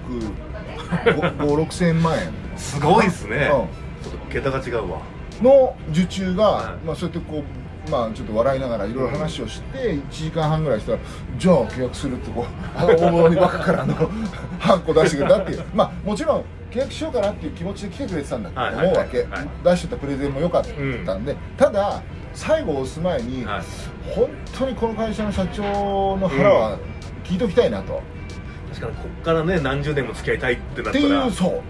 Speaker 2: 5 6千万円。
Speaker 1: すごいっすね。
Speaker 2: うん。
Speaker 1: ちょっと桁が違うわ。
Speaker 2: の受注が、
Speaker 1: はい。
Speaker 2: まあ、そうやってこう、まあ、ちょっと笑いながらいろいろ話をして1時間半ぐらいしたらじゃあ契約するってこう大物にバカからの ハンコ出してくれたっていう。まあもちろん契約しようかなっていう気持ちで来てくれてたんだと思うわけ、出してたプレゼンも良かったんで、ただ最後押す前に、
Speaker 1: はい。
Speaker 2: 本当にこの会社の社長の腹は聞いておきたいなと、
Speaker 1: 確かにこっからね何十年も付き合いたいってな
Speaker 2: って
Speaker 1: ったら
Speaker 2: いうそう。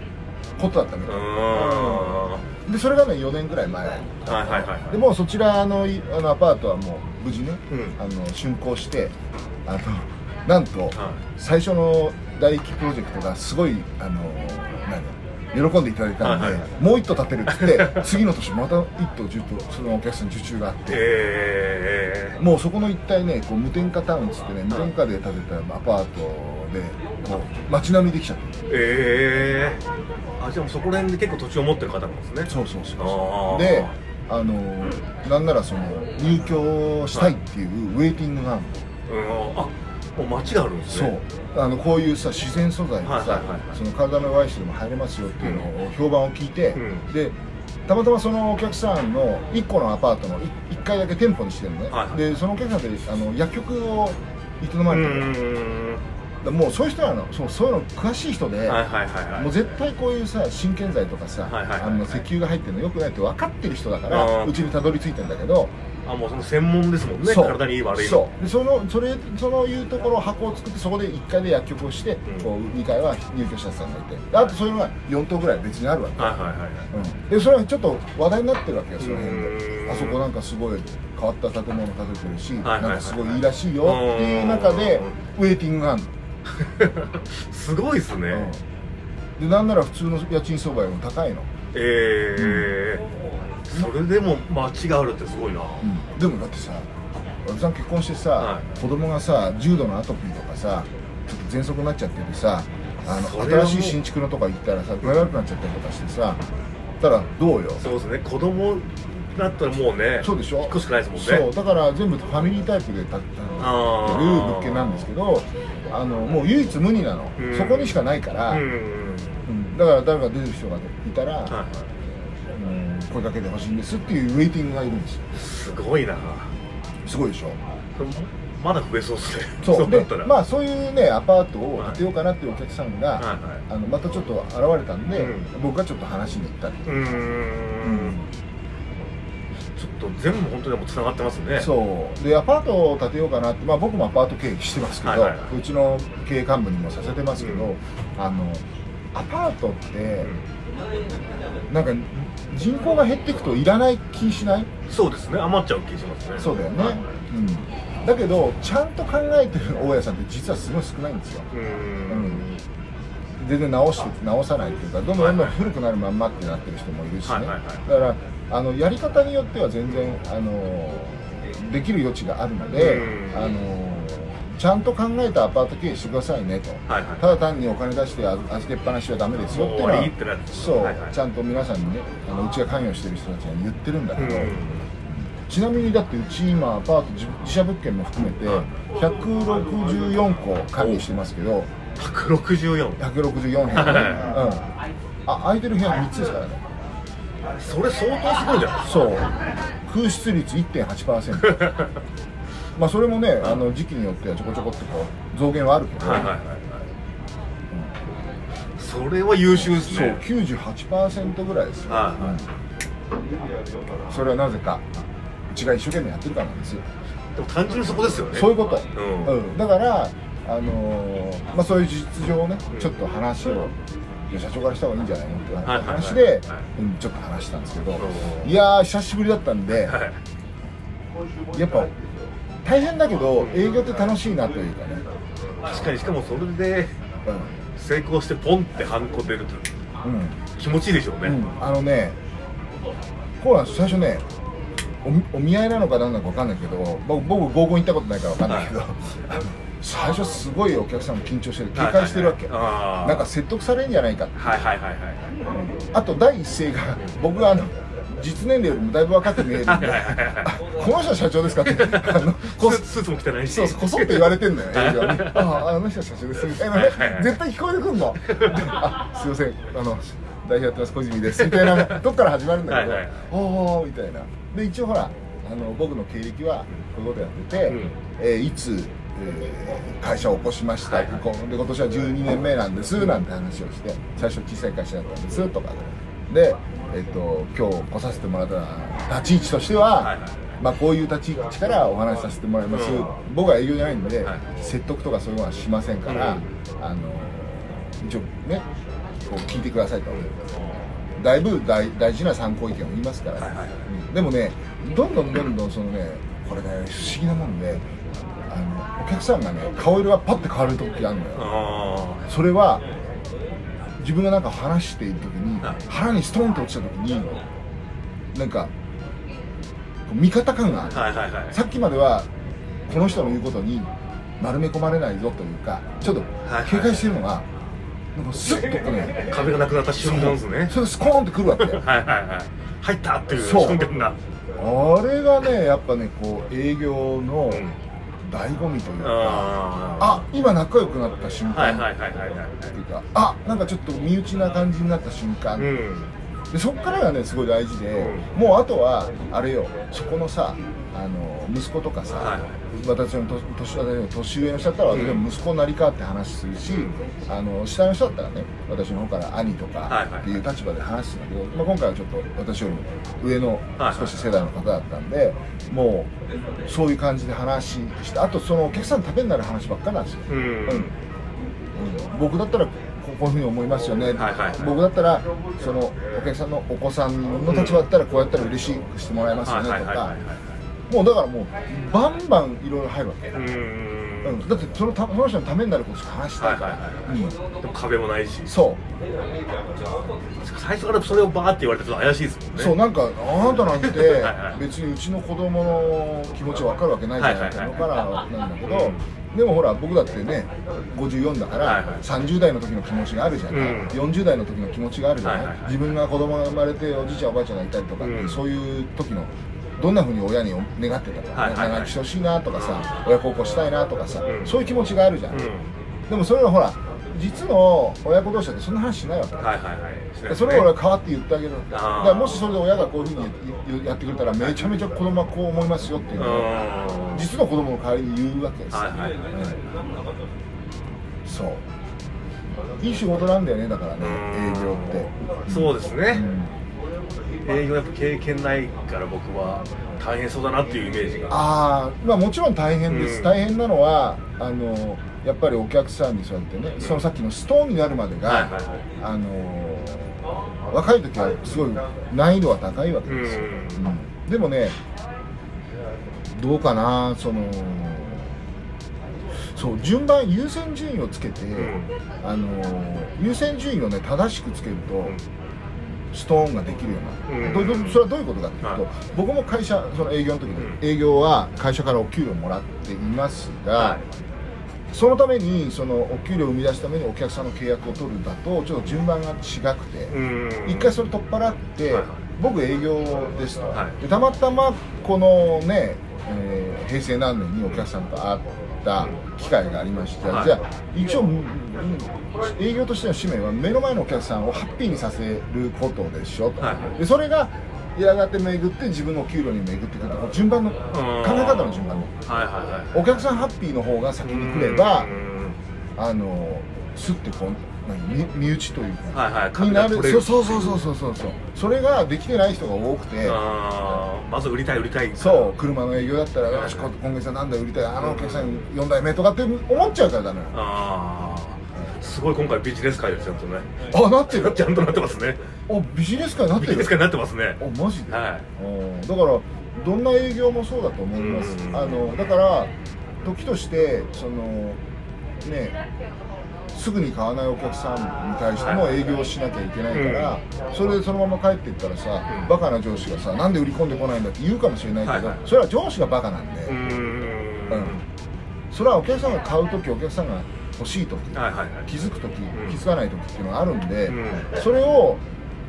Speaker 2: ことだったみ
Speaker 1: う
Speaker 2: たい
Speaker 1: ー。ん
Speaker 2: でそれがね4年ぐらい前
Speaker 1: はいはいはいはい。
Speaker 2: でもうそちらのいあのアパートはもう無事ね、
Speaker 1: うん。
Speaker 2: あの竣工してあのなんと、
Speaker 1: はい。
Speaker 2: 最初の大規プロジェクトがすごいあの何喜んでいただいたんで、
Speaker 1: はいはいは
Speaker 2: もう一棟建てるって言って 次の年また一棟10棟そのお客さん受注があって、
Speaker 1: え
Speaker 2: もうそこの一帯ねこう無添加タウンっつってね無添加で建てたアパートでこう街並みできちゃって。
Speaker 1: ー、えー、あじゃあもうそこら辺で結構土地を持ってる方なんですね。
Speaker 2: そうそうそう
Speaker 1: あー。
Speaker 2: であのなんならその入居したいっていうウェイティングがあるの。
Speaker 1: うん。あもう街があるんです
Speaker 2: そう。
Speaker 1: ね
Speaker 2: あのこういうさ自然素材でさ、
Speaker 1: はいはいはいはい。
Speaker 2: その体の弱い人でも入れますよっていうのを評判を聞いて、
Speaker 1: うん。
Speaker 2: でたまたまそのお客さんの1個のアパートの 1, 階だけ店舗にしてるのね、
Speaker 1: はいはい。
Speaker 2: でそのお客さんであの薬局を営ま
Speaker 1: う
Speaker 2: れてる、もうそういう人なのそうそういうの詳しい人で、
Speaker 1: はいはいはいはい。
Speaker 2: もう絶対こういうさ真剣剤とかさ、
Speaker 1: はいはいはいはい。
Speaker 2: あの石油が入ってるのよくないって分かってる人だからうちにたどり着いてんだけど
Speaker 1: あもうその専門ですもんね体にいい悪いの。
Speaker 2: そう。でそのそれそのいうところ箱を作ってそこで1階で薬局をして、
Speaker 1: ん。
Speaker 2: こう2階は入居者さんがいて。であとそういうのが4棟ぐらい別にあるわけ、
Speaker 1: はいはいはいはい
Speaker 2: うん、でそれはちょっと話題になってるわけよその辺で。あそこなんかすごい変わった建物建ててるし、
Speaker 1: はいはいはい
Speaker 2: なんかすごいいいらしいよっていう中でウェイティングがあるの、
Speaker 1: すごいですね、
Speaker 2: うん、でなんなら普通の家賃相場よりも高いの、
Speaker 1: ええそれでも街があるってすごいな、
Speaker 2: うん、でもだってさおじさん結婚してさ、
Speaker 1: はい。
Speaker 2: 子供がさ重度のアトピーとかさちょっと喘息になっちゃっててさあの新しい新築のとか行ったらさ具合悪くなっちゃったりとかしてさたらどうよ？
Speaker 1: そうですね。子供だったらもうね
Speaker 2: そうでしょ？
Speaker 1: 引っ越しかないですもんね。
Speaker 2: そうだから全部ファミリータイプで建ってる物件なんですけどあのもう唯一無二なの。
Speaker 1: うん。
Speaker 2: そこにしかないから、
Speaker 1: うん
Speaker 2: うんだから誰か出る人がいたら、
Speaker 1: はいは
Speaker 2: うん声かけてほしいんですっていうウェイティングがいるんですよ。
Speaker 1: いすごいな。
Speaker 2: すごいでしょ？
Speaker 1: まだ増えそうですね。
Speaker 2: そう。
Speaker 1: だったら。
Speaker 2: でまあそういうねアパートを建てようかなっていうお客さんが、
Speaker 1: はいはい。
Speaker 2: あのまたちょっと現れたんで、
Speaker 1: うん。
Speaker 2: 僕がちょっと話しに行ったり、
Speaker 1: う。ーんちょっと全部本当にもうつながってますね。
Speaker 2: そう。でアパートを建てようかなって、まあ、僕もアパート経営してますけど、
Speaker 1: はいはいはい。う
Speaker 2: ちの経営幹部にもさせてますけど、
Speaker 1: うん。
Speaker 2: あのアパートって
Speaker 1: うん。
Speaker 2: なんか人口が減っていくといらない気しない？
Speaker 1: そうですね。余っちゃう気しますね。
Speaker 2: そうだよね、
Speaker 1: はい。
Speaker 2: うん、だけどちゃんと考えてる大家さんって実はすごい少ないんですよ。
Speaker 1: うーん。
Speaker 2: 全然直して直さないっていうかどんどんどんどん古くなるまんまってなってる人もいるしね、
Speaker 1: はいはいはい。
Speaker 2: だからあのやり方によっては全然あのできる余地があるので
Speaker 1: うん。
Speaker 2: あのちゃんと考えたアパート経営してくださいねと。
Speaker 1: はいはい。
Speaker 2: ただ単にお金出して預預けっぱなしはダメですよっていうのはそう、
Speaker 1: はいはい。
Speaker 2: ちゃんと皆さんにねあのうちが関与してる人たちに言ってるんだけど、
Speaker 1: うん。
Speaker 2: ちなみにだってうち今アパート自自社物件も含めて
Speaker 1: はい
Speaker 2: 164個管理してますけど
Speaker 1: 164
Speaker 2: 164部屋。ね、うん、あ空いてる部屋3つですからね
Speaker 1: それ相当すごいじゃないですか
Speaker 2: そう。空室率1.8% まあそれもねあの時期によってはちょこちょこってこう増減はあるけど、
Speaker 1: はいはいはいはい。それは優秀です
Speaker 2: そう
Speaker 1: ね
Speaker 2: 98%ぐらいですよ、
Speaker 1: はいはい。
Speaker 2: うんそれはなぜか。うちが一生懸命やってるからなんですよ。
Speaker 1: でも単純にそこですよね。
Speaker 2: そういうこと、
Speaker 1: うん。
Speaker 2: うん。だから、あのーまあ、そういう実情をね、
Speaker 1: うん
Speaker 2: ちょっと話を社長からした方がいいんじゃないの？って
Speaker 1: はいはいはい。
Speaker 2: 話で、
Speaker 1: はい。
Speaker 2: うんちょっと話したんですけど、
Speaker 1: う。ん
Speaker 2: いやー久しぶりだったんで、
Speaker 1: はい。
Speaker 2: やっぱ大変だけど営業って楽しいなというかね、
Speaker 1: 確かにしかもそれで成功してポンってハンコ出ると
Speaker 2: うんうん。
Speaker 1: 気持ちいいでしょうね、
Speaker 2: うん、あのねこうなんです。最初ねお見合いなのか何なのか分かんないけど僕僕合コン行ったことないから分かんないけど、あの最初すごいお客さんも緊張してる。警戒してるわけ、
Speaker 1: はいはい
Speaker 2: なんか説得されるんじゃないかって
Speaker 1: はいはいはいはい
Speaker 2: あと第一声が僕があの実年齢よりもだいぶ分かって見えるんでこの人は社長ですかって。あのこ
Speaker 1: ススーツも着てないし。
Speaker 2: そうこそっと言われてんだよ営業に「あああの人は社長です」みたいな絶対聞こえてくんの。であすいません。あの代表やってます小泉です」みたいなとこから始まるんだけど。
Speaker 1: はいはい「
Speaker 2: おお」みたいな。で一応ほらあの僕の経歴はこういうことやってて、
Speaker 1: うん。
Speaker 2: えーいつ、えー会社を起こしました、
Speaker 1: はい
Speaker 2: で今年は12年目なんですなんて話をして最初小さい会社だったんですとかで、えっと今日来させてもらった立ち位置としては、
Speaker 1: はいはい。
Speaker 2: まあ、こういう立ち位置からお話しさせてもらいます、
Speaker 1: うん。
Speaker 2: 僕は営業じゃないんで、
Speaker 1: はい。
Speaker 2: 説得とかそういうのはしませんから、
Speaker 1: うん。
Speaker 2: あの一応ねこう聞いてくださいと。だいぶ大大事な参考意見を言いますから、
Speaker 1: はいはい
Speaker 2: でもねどんどんどんどんそのねこれね不思議なもんであのお客さんがね顔色がパッて変わる時あるのよ。
Speaker 1: あ
Speaker 2: それは自分がなんか話している時に
Speaker 1: はい。
Speaker 2: 腹にストンと落ちた時になんかこう味方感がある。
Speaker 1: あはいはいはい。
Speaker 2: さっきまではこの人の言うことに丸め込まれないぞというかちょっと
Speaker 1: はい
Speaker 2: 警戒してるのがなんかスッとね
Speaker 1: 壁がなくなった瞬間ですね。
Speaker 2: それがスコーンってくるわけ。
Speaker 1: はいはいはい。入ったっていう。瞬間が。
Speaker 2: あれがねやっぱねこう営業の
Speaker 1: うん
Speaker 2: 醍醐味というか、
Speaker 1: あ
Speaker 2: あ今仲良くなった瞬間、っていうかあなんかちょっと身内な感じになった瞬間、
Speaker 1: うん。
Speaker 2: でそっからがねすごい大事で、
Speaker 1: う
Speaker 2: もうあとはあれよそこのさあの息子とかさ、
Speaker 1: はい
Speaker 2: 私の年年上の人だったら私の息子になり変わって話するし、
Speaker 1: うん
Speaker 2: あの下の人だったらね私の方から兄とかっていう立場で話すんだけど、まあ、今回はちょっと私よりも上の
Speaker 1: はい
Speaker 2: 少し世代の方だったんで、もうそういう感じで話してあとそのお客さんのためになる話ばっかりなんですよ、
Speaker 1: うん。
Speaker 2: うん。僕だったらここういうふうに思いますよね、
Speaker 1: はいはいはい。
Speaker 2: 僕だったらそのお客さんのお子さんの立場だったらこうやったら嬉しくしてもらえますよねとかもうだからもうバンバンいろいろ入るわけ、
Speaker 1: う
Speaker 2: うん。んだってそのたその人のためになることしか話したい。から、
Speaker 1: はいはいはい。でも壁もないし。
Speaker 2: う。んそう
Speaker 1: 最初からそれをバーって言われてちょっと怪しいですもんね。
Speaker 2: そうなんかあなたなんて
Speaker 1: はいはい。
Speaker 2: 別にうちの子供の気持ち分かるわけないじゃないっていうのからなんだけど、
Speaker 1: うん。
Speaker 2: でもほら僕だってね54だから、
Speaker 1: はいはい。
Speaker 2: 30代の時の気持ちがあるじゃない、
Speaker 1: うん。
Speaker 2: 40代の時の気持ちがあるじゃない,、
Speaker 1: はいはいはい。
Speaker 2: 自分が子供が生まれておじいちゃんおばあちゃんがいたりとかう
Speaker 1: ん。
Speaker 2: そういう時のどんなふうに親に願ってたとか、ね長生きしてほしいなとかさ、親孝行したいなとかさ、
Speaker 1: うん。
Speaker 2: そういう気持ちがあるじゃん、
Speaker 1: うん。
Speaker 2: でもそれはほら実の親子同士だってそんな話しないわけ、
Speaker 1: はいはいはい。しないです
Speaker 2: そ
Speaker 1: ね
Speaker 2: れを俺は代わって言ってあげるだからもしそれで親がこういうふうにやってくれたらめちゃめちゃ子供はこう思いますよっていう
Speaker 1: うん。
Speaker 2: のを実の子供の代わりに言うわけですよ、
Speaker 1: はいはいはい
Speaker 2: そう。いい仕事なんだよねだからね営業って。
Speaker 1: そうですね、
Speaker 2: うん
Speaker 1: 営業やっぱ経験ないから僕は大変そうだなっていうイメージが。
Speaker 2: ああまあもちろん大変です、
Speaker 1: うん。
Speaker 2: 大変なのはあのやっぱりお客さんにそうやってねそのさっきのストーンになるまでが、
Speaker 1: はいはいはい。
Speaker 2: あの若い時はすごい難易度は高いわけですよ、
Speaker 1: うん。
Speaker 2: うん。でもねどうかなそのそう順番優先順位をつけて、
Speaker 1: ん。
Speaker 2: あの優先順位をね正しくつけると、ストーンができるような、
Speaker 1: うん。
Speaker 2: それはどういうことかっていうと、
Speaker 1: はい。
Speaker 2: 僕も会社その営業の時に、
Speaker 1: うん。
Speaker 2: 営業は会社からお給料もらっていますが、
Speaker 1: はい。
Speaker 2: そのためにそのお給料を生み出すためにお客さんの契約を取るんだとちょっと順番が違くて、
Speaker 1: うん。
Speaker 2: 一回それ取っ払って、
Speaker 1: はいはい。
Speaker 2: 僕営業ですと、
Speaker 1: はい。
Speaker 2: でたまたまこのね、えー平成何年にお客さんと会った機会がありまして、
Speaker 1: はい。
Speaker 2: じゃあ一応、営業としての使命は目の前のお客さんをハッピーにさせることでしょと、
Speaker 1: はい
Speaker 2: でそれがやがて巡って自分の給料に巡ってくると順番の考え方の順番の
Speaker 1: はいはいはい。
Speaker 2: お客さんハッピーの方が先に来れば
Speaker 1: うん。
Speaker 2: あのすってこう何身身内というか、
Speaker 1: はいはい
Speaker 2: になる。そうそうそうそうそうそう。それができてない人が多くて。
Speaker 1: まず売りたい売りたい。
Speaker 2: そう車の営業だったらよしこ今月は何台売りたい。あのお客さん4台目とかって思っちゃうからダメなの。
Speaker 1: ああすごい今回ビジネス界ですちゃんとね。
Speaker 2: あなってる？
Speaker 1: ちゃんとなってますね。
Speaker 2: おビジネス界になってる？
Speaker 1: ビジネス界になってますね。
Speaker 2: おマジで、
Speaker 1: はい。
Speaker 2: うんだからどんな営業もそうだと思います。
Speaker 1: うん。
Speaker 2: あのだから時としてそのねすぐに買わないお客さんに対しても営業しなきゃいけないから、それでそのまま帰っていったらさ、
Speaker 1: うん
Speaker 2: バカな上司がさなんで売り込んでこないんだって言うかもしれないけど、それは上司がバカなんで、
Speaker 1: うーん。
Speaker 2: うん。それはお客さんが買う時お客さんが欲しい時気づく時、
Speaker 1: ん。
Speaker 2: 気づかない時っていうのがあるんで、
Speaker 1: うん。
Speaker 2: それを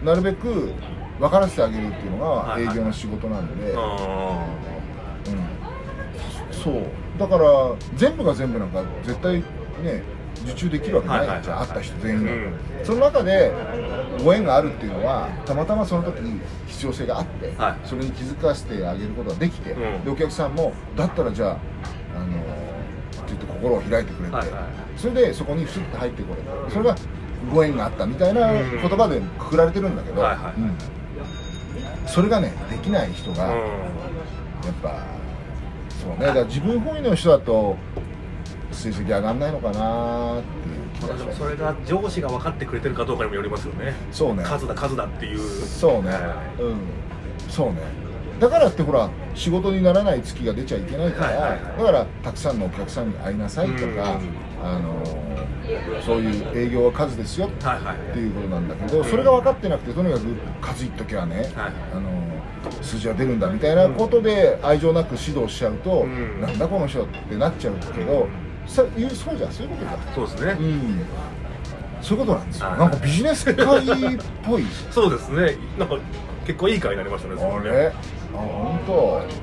Speaker 2: なるべく分からせてあげるっていうのが営業の仕事なんで、
Speaker 1: あ
Speaker 2: うん、そう。だから全部が全部なんか絶対ね受注できるわけない
Speaker 1: はい
Speaker 2: じゃん会った人全員が、
Speaker 1: うん。
Speaker 2: その中でご縁があるっていうのはたまたまその時必要性があって、
Speaker 1: はい。
Speaker 2: それに気づかせてあげることができて、
Speaker 1: うん。
Speaker 2: でお客さんもだったらじゃああのって言って心を開いてくれて、
Speaker 1: はいはい
Speaker 2: それでそこにスッと入ってこれ。たそれがご縁があったみたいな
Speaker 1: うん。
Speaker 2: 言葉でくくられてるんだけど、
Speaker 1: はいはい
Speaker 2: うん。それがねできない人が、やっぱそうね。だから自分本位の人だと成績上がんないのかなっていう
Speaker 1: それが上司が分かってくれてるかどうかにもよりますよね。
Speaker 2: そうね。
Speaker 1: 数だ数だっていう。
Speaker 2: そうね。うん。そうね。だからってほら仕事にならない月が出ちゃいけないから、
Speaker 1: はいはいはい。
Speaker 2: だからたくさんのお客さんに会いなさいとか、
Speaker 1: うん
Speaker 2: あのそういう営業は数ですよ
Speaker 1: はいはい
Speaker 2: っていうことなんだけどそれが分かってなくてとにかく数いっときはね、
Speaker 1: はい
Speaker 2: あの数字は出るんだみたいなことで愛情なく指導しちゃうと、
Speaker 1: うん。
Speaker 2: なんだこの人ってなっちゃうけど、そうじゃんそういうことだ。
Speaker 1: そうですね、
Speaker 2: うん。そういうことなんですよ。
Speaker 1: はい。
Speaker 2: なんかビジネス界っぽい。
Speaker 1: そうですね。なんか結構いい回になりましたねそれ？ね
Speaker 2: あ本当？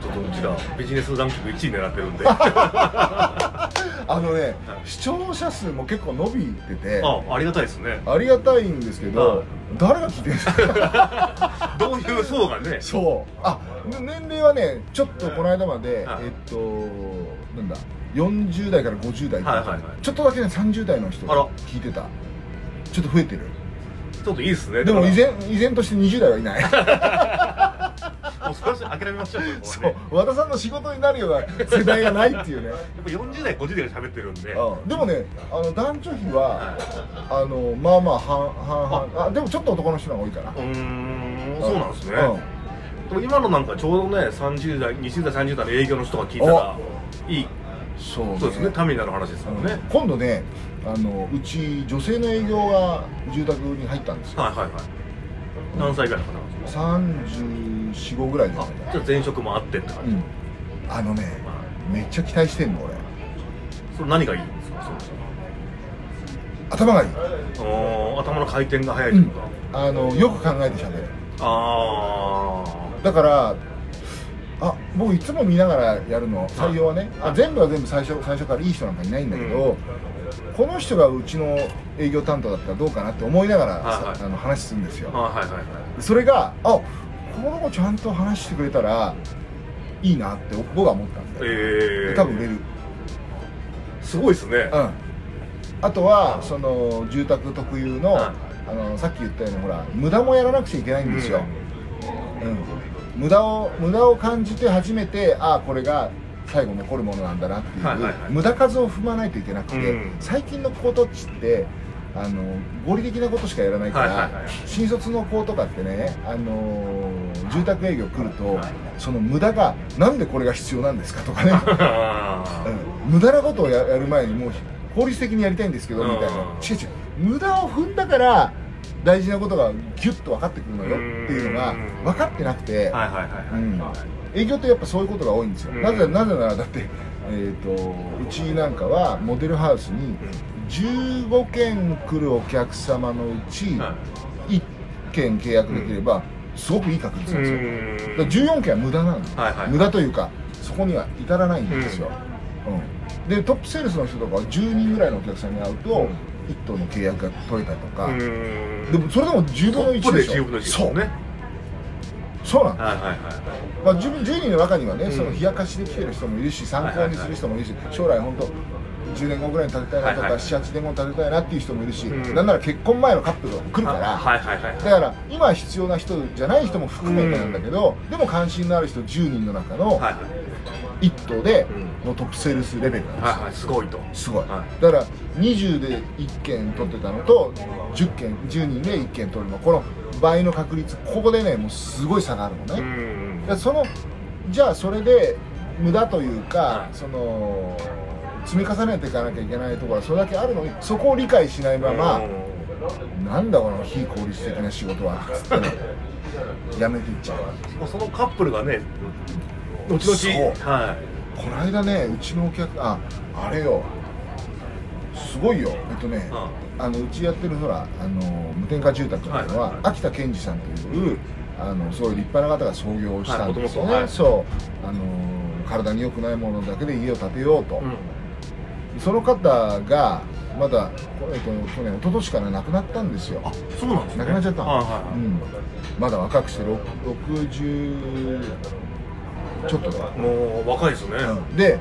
Speaker 1: ちょっとうちらビジネスランキング1位狙ってるんで。
Speaker 2: あのね
Speaker 1: はい。
Speaker 2: 視聴者数も結構伸びてて。
Speaker 1: あありがたいですね。
Speaker 2: ありがたいんですけ
Speaker 1: はい。
Speaker 2: ど誰が聞いてるんですか？
Speaker 1: どういう層がね。
Speaker 2: そう。あ年齢はねちょっとこの間まで、
Speaker 1: はい。
Speaker 2: えっとなんだ？40代から50代、
Speaker 1: はいはいはい。
Speaker 2: ちょっとだけね30代の人
Speaker 1: あら。
Speaker 2: 聞いてた。ちょっと増えてる。
Speaker 1: ちょっといいですね
Speaker 2: でも依
Speaker 1: 然
Speaker 2: 然依然として20代はいない。
Speaker 1: もう少し諦めましょう
Speaker 2: そう。和田さんの仕事になるような世代がないっていうね。
Speaker 1: やっぱ40代50代が喋ってるんで。
Speaker 2: うんでもねあの男女比はあのまあまあ半半々。あ。でもちょっと男の人が多いかな
Speaker 1: うーんそうなんですね。
Speaker 2: うん。
Speaker 1: でも今のなんかちょうどね30代20代30代の営業の人が聞いたらいい
Speaker 2: そうね。
Speaker 1: そうですね。ためになる話ですもんね、
Speaker 2: 今度ねあのうち女性の営業が住宅に入ったんですよ。
Speaker 1: はいはいはい。何歳ぐらいか？な
Speaker 2: 345ぐらいじゃ
Speaker 1: あ
Speaker 2: ないか
Speaker 1: じゃあ前職もあってって感じ、
Speaker 2: うん。あのねめっちゃ期待してんの俺。
Speaker 1: それ何がいいんですか？そう
Speaker 2: 頭がいい。
Speaker 1: 頭の回転が速いというか、
Speaker 2: あのよく考えて喋る。
Speaker 1: あ
Speaker 2: だからあ僕いつも見ながらやるの採用はね。あ全部は全部最初最初からいい人なんかいないんだけど、この人がうちの営業担当だったらどうかなって思いながら、
Speaker 1: はいはい。
Speaker 2: あの話するんですよ。
Speaker 1: あはいはいはい
Speaker 2: それがあこの子ちゃんと話してくれたらいいなって僕は思ったんで、
Speaker 1: ええー、
Speaker 2: 多分売れる。
Speaker 1: すごいですね、
Speaker 2: うん。あとはその住宅特有の,、
Speaker 1: はい。
Speaker 2: あのさっき言ったようにほら無駄もやらなくちゃいけないんですよ、うん無駄を無駄を感じて初めてああこれが最後残るものなんだなっていう、
Speaker 1: はいはいはい。
Speaker 2: 無駄数を踏まないといけなくて、
Speaker 1: うん。
Speaker 2: 最近の子とっちってあの合理的なことしかやらないから、
Speaker 1: はいはいはい
Speaker 2: 新卒の子とかってね、あのー住宅営業来ると、
Speaker 1: はい
Speaker 2: その無駄がなんでこれが必要なんですかとかね。
Speaker 1: あ
Speaker 2: うん。無駄なことをややる前にもう効率的にやりたいんですけどみたいな。
Speaker 1: うん。
Speaker 2: 違う違う。無駄を踏んだから大事なことがギュッと分かってくるのよっていうのが
Speaker 1: うん
Speaker 2: 分かってなくて、営業ってやっぱそういうことが多いんですよ、
Speaker 1: うん。
Speaker 2: なぜなぜならだって、えー、とうちなんかはモデルハウスに15件来るお客様のうち
Speaker 1: は
Speaker 2: 1件契約できればすごくいい確率なんですよ、
Speaker 1: うん。
Speaker 2: だから14件は無駄なんです、
Speaker 1: はいはい。
Speaker 2: 無駄というかそこには至らないんですよ、うん。でトップセールスの人とかは10人ぐらいのお客さんに会うと、
Speaker 1: うん
Speaker 2: 1棟の契約が取れたりとか、
Speaker 1: うん。
Speaker 2: でもそれでも10分の1
Speaker 1: トップで
Speaker 2: でしょ
Speaker 1: 10分の1です
Speaker 2: そう
Speaker 1: ね。
Speaker 2: そう。なんだ、
Speaker 1: はいはいはい。
Speaker 2: まあ、10, 10人の中にはね、
Speaker 1: うん。
Speaker 2: その冷やかしで来てる人もいるし参考にする人もいるし、将来本当10年後ぐらいに建てたいなとか、
Speaker 1: はいはい
Speaker 2: 78年後に建てたいなっていう人もいるし、
Speaker 1: うん。
Speaker 2: なんなら結婚前のカップルが来るから、
Speaker 1: あはいはいはい
Speaker 2: だから今必要な人じゃない人も含めてなんだけど、でも関心のある人10人の中の
Speaker 1: はい。はい
Speaker 2: 1棟で
Speaker 1: う
Speaker 2: のトップセールスレベルなんですよ、
Speaker 1: はいはいすごいと。
Speaker 2: すごい、
Speaker 1: は
Speaker 2: だから20で1件取ってたのと10件10人で1件取るの。この倍の確率ここでねもうすごい差があるのね、そのじゃあそれで無駄というか、
Speaker 1: はい。
Speaker 2: その積み重ねていかなきゃいけないところはそれだけあるのにそこを理解しないまま、なんだこの非効率的な仕事はつってね。やめていっちゃう。
Speaker 1: うんそのカップルがね後々は
Speaker 2: この間ねうちのお客ああれよ。すごいよ。えっとね、
Speaker 1: う
Speaker 2: あのうちやってるほらあの無添加住宅っていうのは、
Speaker 1: はい
Speaker 2: 秋田健二さんという、あのすごい立派な方が創業したんですよね、
Speaker 1: はい
Speaker 2: そう。あの体に良くないものだけで家を建てようと、
Speaker 1: いうん。
Speaker 2: その方がまだ、えっと、去年一昨年から亡くなったんですよ。
Speaker 1: あそうなんですね。
Speaker 2: 亡くなっちゃったの、
Speaker 1: はいはいはい。
Speaker 2: うん、まだ若くしてろく60ちょっとだ
Speaker 1: もう若いですね、
Speaker 2: うん。で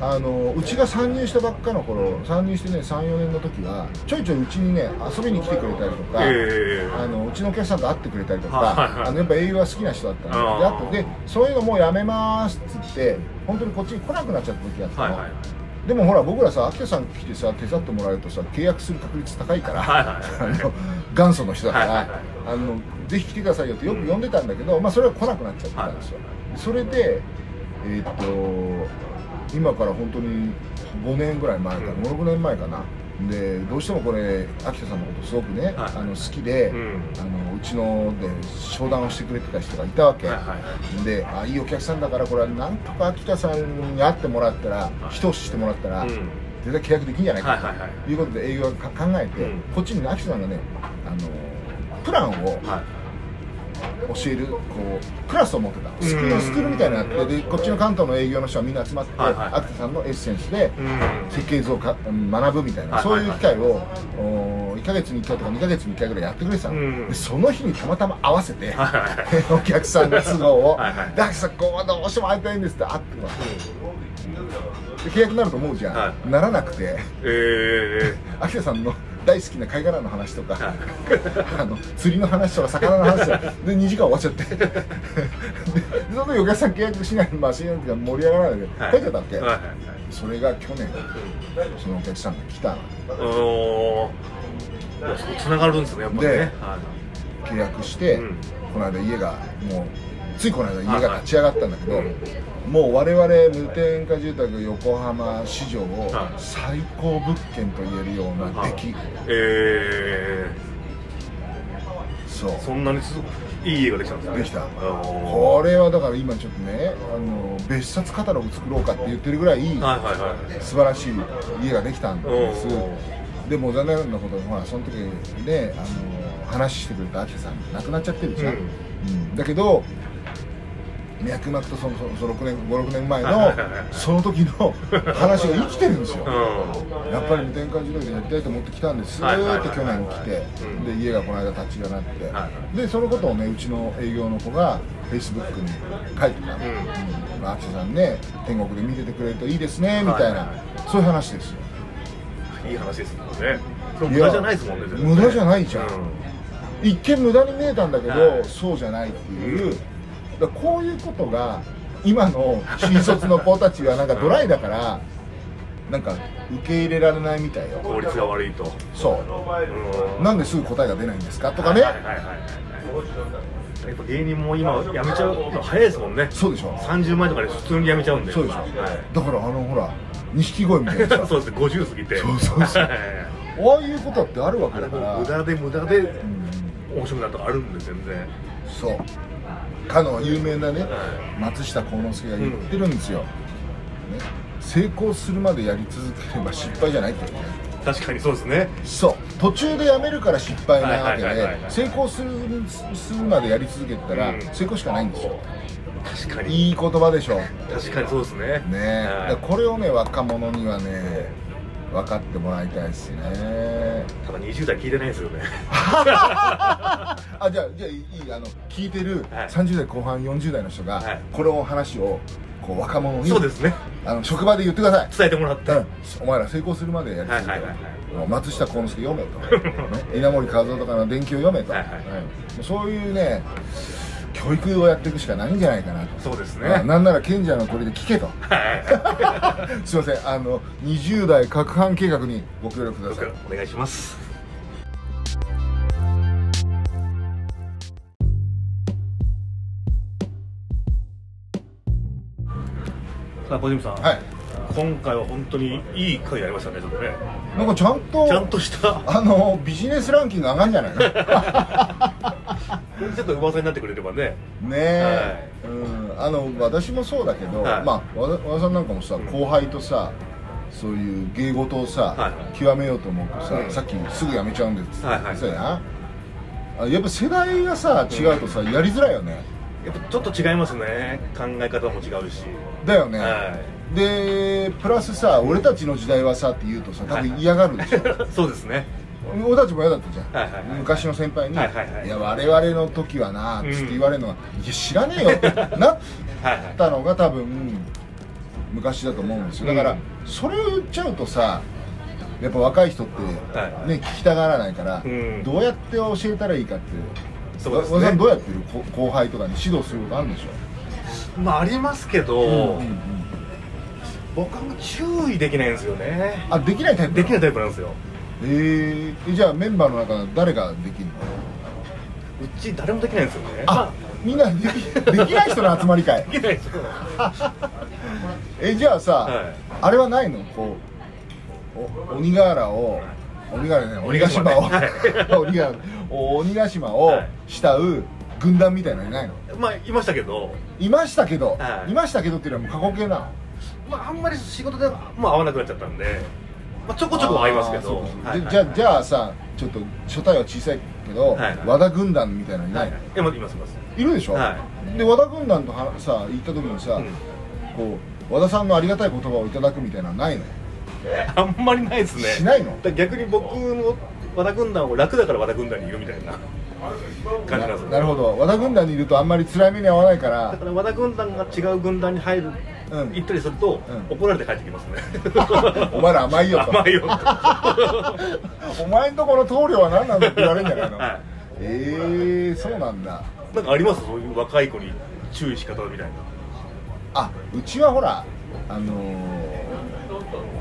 Speaker 2: あのうちが参入したばっかの頃参入してね34年の時はちょいちょいうちにね遊びに来てくれたりとか、
Speaker 1: え
Speaker 2: あのうちのお客さんと会ってくれたりとか、
Speaker 1: はいはいはい。
Speaker 2: あのやっぱ営業が好きな人だったんで
Speaker 1: あ
Speaker 2: とでそういうのもうやめますっつって本当にこっちに来なくなっちゃった時があったの、
Speaker 1: はいはい
Speaker 2: でもほら僕らさ秋田さん来てさ手伝ってもらえるとさ契約する確率高いから、
Speaker 1: はいはい
Speaker 2: あの元祖の人だから、
Speaker 1: はいはいはい
Speaker 2: あのぜひ来てくださいよってよく呼んでたんだけど、まあ、それは来なくなっちゃったんですよ、それでえーっと今から本当に5年ぐらい前か
Speaker 1: うん。
Speaker 2: 56年前かな。でどうしてもこれ秋田さんのことすごくね、
Speaker 1: はい
Speaker 2: あの好きで、
Speaker 1: うん。
Speaker 2: あのうちので商談をしてくれてた人がいたわけ、
Speaker 1: はいはい
Speaker 2: であいいお客さんだからこれはなんとか秋田さんに会ってもらったら一押ししてもらったら、
Speaker 1: うん。
Speaker 2: 絶対契約できるんじゃないかということで営業が考えて、
Speaker 1: うん。
Speaker 2: こっちにね秋田さんがねあのプランを
Speaker 1: はい
Speaker 2: 教えるこうクラスを持ってた。スクー
Speaker 1: うん。
Speaker 2: ルスクールみたいなのがあってでこっちの関東の営業の人はみんな集まって、
Speaker 1: はいはい。
Speaker 2: 秋田さんのエッセンスで
Speaker 1: うん。
Speaker 2: 設計図をかうん学ぶみたいな、そういう機会をお1か月に1回とか2か月に1回ぐらいやってくれてたの、
Speaker 1: うん。
Speaker 2: でその日にたまたま合わせて、
Speaker 1: はいはいはい。
Speaker 2: お客さんの都合を
Speaker 1: はい
Speaker 2: さんここはどうしても会いたいんですって会ってもらってで契約になると思うじゃん、
Speaker 1: は
Speaker 2: ならなくて。
Speaker 1: え
Speaker 2: 秋田さんの大好きな貝殻の話とか、
Speaker 1: は い
Speaker 2: あの釣りの話とか魚の話とかで2時間終わっちゃって。でその時お客さん契約しないまあ新約が盛り上がらないで
Speaker 1: ー
Speaker 2: 帰っちゃったわけ、
Speaker 1: はいはい
Speaker 2: それが去年そのお客さんが来たの。
Speaker 1: はいおー。いやそこ繋がるんですねやっぱりね。
Speaker 2: で
Speaker 1: はい。
Speaker 2: 契約して、
Speaker 1: うん。
Speaker 2: この間家がもうついこの間家が立ち上がったんだけど、もう我々無添加住宅横浜市場を
Speaker 1: はい。
Speaker 2: 最高物件と言えるような出来、
Speaker 1: え
Speaker 2: そう。
Speaker 1: ー、そんなにすいい家ができたんですね。
Speaker 2: できた。
Speaker 1: お
Speaker 2: これはだから今ちょっとねあの別冊カタログ作ろうかって言ってるぐらい
Speaker 1: ーはいはいはい。
Speaker 2: 素晴らしい家ができたんです。
Speaker 1: お
Speaker 2: でも残念なことにほらその時ねあの話してくれた秋田さん亡くなっちゃってるじゃん、
Speaker 1: うん。
Speaker 2: うん。だけど脈々とそのその6年56年前のその時の話が生きてるんですよ。
Speaker 1: う
Speaker 2: やっぱり無添加自動でやりたいと思ってきたんです。
Speaker 1: はいはいはい
Speaker 2: って去年来て、
Speaker 1: うん。
Speaker 2: で家がこの間立ち上がって、
Speaker 1: は
Speaker 2: でそのことをねうちの営業の子がフェイスブックに書いてたの、
Speaker 1: う
Speaker 2: あ、秋田さんね天国で見ててくれるといいですねみたいな、そういう話ですよ。
Speaker 1: んいい話ですもんね。無駄じゃないですもんね
Speaker 2: 無駄じゃないじゃん。
Speaker 1: う
Speaker 2: 一見無駄に見えたんだけど、
Speaker 1: はい。
Speaker 2: そうじゃないっていう、
Speaker 1: うん
Speaker 2: だこういうことが今の新卒の子たちはなんかドライだから、なんか受け入れられないみたいよ。
Speaker 1: 効率が悪いと。
Speaker 2: そう。
Speaker 1: うん。
Speaker 2: なんですぐ答えが出ないんですかとかね、
Speaker 1: はいはいはいはいやっぱ芸人も今やめちゃうの早いですもんね。
Speaker 2: そうでしょ。
Speaker 1: 30万とかで普通にやめちゃうんで。
Speaker 2: そうでしょ、
Speaker 1: はい。
Speaker 2: だからあのほら錦鯉みたいなさ。
Speaker 1: そうです。ね50過ぎて。
Speaker 2: そうそうそう。
Speaker 1: はい。
Speaker 2: ああいうことってあるわけだから。
Speaker 1: も無駄で無駄で
Speaker 2: うん。
Speaker 1: 面白くなるとかあるんで全然。
Speaker 2: そうかの有名なね
Speaker 1: は
Speaker 2: 松下幸之助が言ってるんですよ、ね、成功するまでやり続ければ失敗じゃないって
Speaker 1: 確かにそうですね。
Speaker 2: そう。途中でやめるから失敗なわけで成功するするまでやり続けてたら
Speaker 1: うん。
Speaker 2: 成功しかないんですよ。
Speaker 1: 確かに。
Speaker 2: いい言葉でしょ。ね
Speaker 1: 確かにそうですね。
Speaker 2: え、
Speaker 1: はい。
Speaker 2: これをね若者にはね分かってもらいたいですね。
Speaker 1: ただ20代聞いてないですよね。
Speaker 2: あじゃあじゃあいいあの聞いてる
Speaker 1: はい。
Speaker 2: 30代後半40代の人が、
Speaker 1: はい。
Speaker 2: この話をこう若者に
Speaker 1: そうですね。
Speaker 2: あの職場で言ってください。
Speaker 1: 伝えてもらって。
Speaker 2: うん、お前ら成功するまでやり続け
Speaker 1: はいはいはい。
Speaker 2: ろ松下幸之助読めと、ね、稲森和夫とかの伝記を読めと、
Speaker 1: はいはい
Speaker 2: うんそういうね教育をやっていくしかないんじゃないかなと、
Speaker 1: そうですね。
Speaker 2: まあなんなら賢者の鳥で聞けと。
Speaker 1: は い
Speaker 2: すいません。あの20代各班計画にご協力ください。
Speaker 1: お願いします。さあ小島さん、
Speaker 2: はい。
Speaker 1: 今回は本当にいい回ありましたねちょっとね
Speaker 2: なんかちゃんと
Speaker 1: ちゃんとした。
Speaker 2: あのビジネスランキング上がるんじゃないの？
Speaker 1: ちょっと噂になってくれればね。
Speaker 2: ねえ、うん、あの私もそうだけど、
Speaker 1: はい。
Speaker 2: まあ和田さんなんかもさ後輩とさそういう芸事をさ、
Speaker 1: はい
Speaker 2: 極めようと思うとさ、
Speaker 1: うん。
Speaker 2: さっきすぐ辞めちゃうんですって
Speaker 1: はいはい。
Speaker 2: 言ってたややっぱ世代がさ違うとさ、やりづらいよね。
Speaker 1: やっぱちょっと違いますね。考え方も違うし。
Speaker 2: だよね、
Speaker 1: は
Speaker 2: でプラスさ俺たちの時代はさって言うとさ多分嫌がるでしょ、
Speaker 1: い そうですね。
Speaker 2: 俺たちも嫌だったじゃん、
Speaker 1: はいはいはい
Speaker 2: 昔の先輩に「
Speaker 1: はいはいはい
Speaker 2: い。や我々の時はな」つって言われるのが「いや知らねえよ」ってなったのが 多分昔だと思うんですよ。だから、
Speaker 1: うん。
Speaker 2: それを言っちゃうとさやっぱ若い人ってね、
Speaker 1: はい
Speaker 2: 聞きたがらないから、
Speaker 1: うん。
Speaker 2: どうやって教えたらいいかって
Speaker 1: そうですね。
Speaker 2: どうやってる？こ後輩とかに指導することあるんでしょ？
Speaker 1: まあありますけど、
Speaker 2: うんうんうん
Speaker 1: 僕は注意できないんですよね。
Speaker 2: あできないタイプ
Speaker 1: できない
Speaker 2: い
Speaker 1: タイプなんですよ。
Speaker 2: え。ーえじゃあメンバーの中で誰ができるの？
Speaker 1: うち誰もできないんですよね。
Speaker 2: あみんなできできない人の集まりかい。
Speaker 1: できないですよ
Speaker 2: えじゃあさ、
Speaker 1: はい。
Speaker 2: あれはないの？こうお鬼瓦を鬼瓦ね。鬼ヶ島を。
Speaker 1: 鬼ヶ島ね
Speaker 2: 鬼ヶ鬼ヶ島を
Speaker 1: はい。
Speaker 2: 慕う軍団みたいなのいないの？
Speaker 1: まあいましたけど、
Speaker 2: いましたけど、
Speaker 1: はい。
Speaker 2: い、ましたけどっていうのはもう過去形なの？
Speaker 1: まあ、あんまり仕事でもう会わなくなっちゃったんで、まあ、ちょこちょこ会いますけど。
Speaker 2: じゃあじゃあさちょっと初対は小さいけど、
Speaker 1: はいはい。
Speaker 2: 和田軍団みたいなのいないの、
Speaker 1: はいい。やまあいますいます。
Speaker 2: いるでしょ、
Speaker 1: は
Speaker 2: で和田軍団とはさ行った時にさ、
Speaker 1: うん。
Speaker 2: こう和田さんのありがたい言葉をいただくみたいなのはないの？
Speaker 1: あんまりないですね。
Speaker 2: しないの？
Speaker 1: 逆に僕の和田軍団を楽だから和田軍団にいるみたいな。感じなんですよ
Speaker 2: なるほど。和田軍団にいるとあんまり辛い目に遭わないから。
Speaker 1: だから和田軍団が違う軍団に入る、
Speaker 2: うん
Speaker 1: 行ったりすると、
Speaker 2: うん。
Speaker 1: 怒られて帰ってきますね。
Speaker 2: お前ら甘いよと。
Speaker 1: 甘いよ
Speaker 2: お前んとこの棟梁は何なんだって言われるんじゃないの、
Speaker 1: はい。
Speaker 2: ええー、そうなんだ。
Speaker 1: なんかあります？そういう若い子に注意し方みたいな。
Speaker 2: あうちはほらあの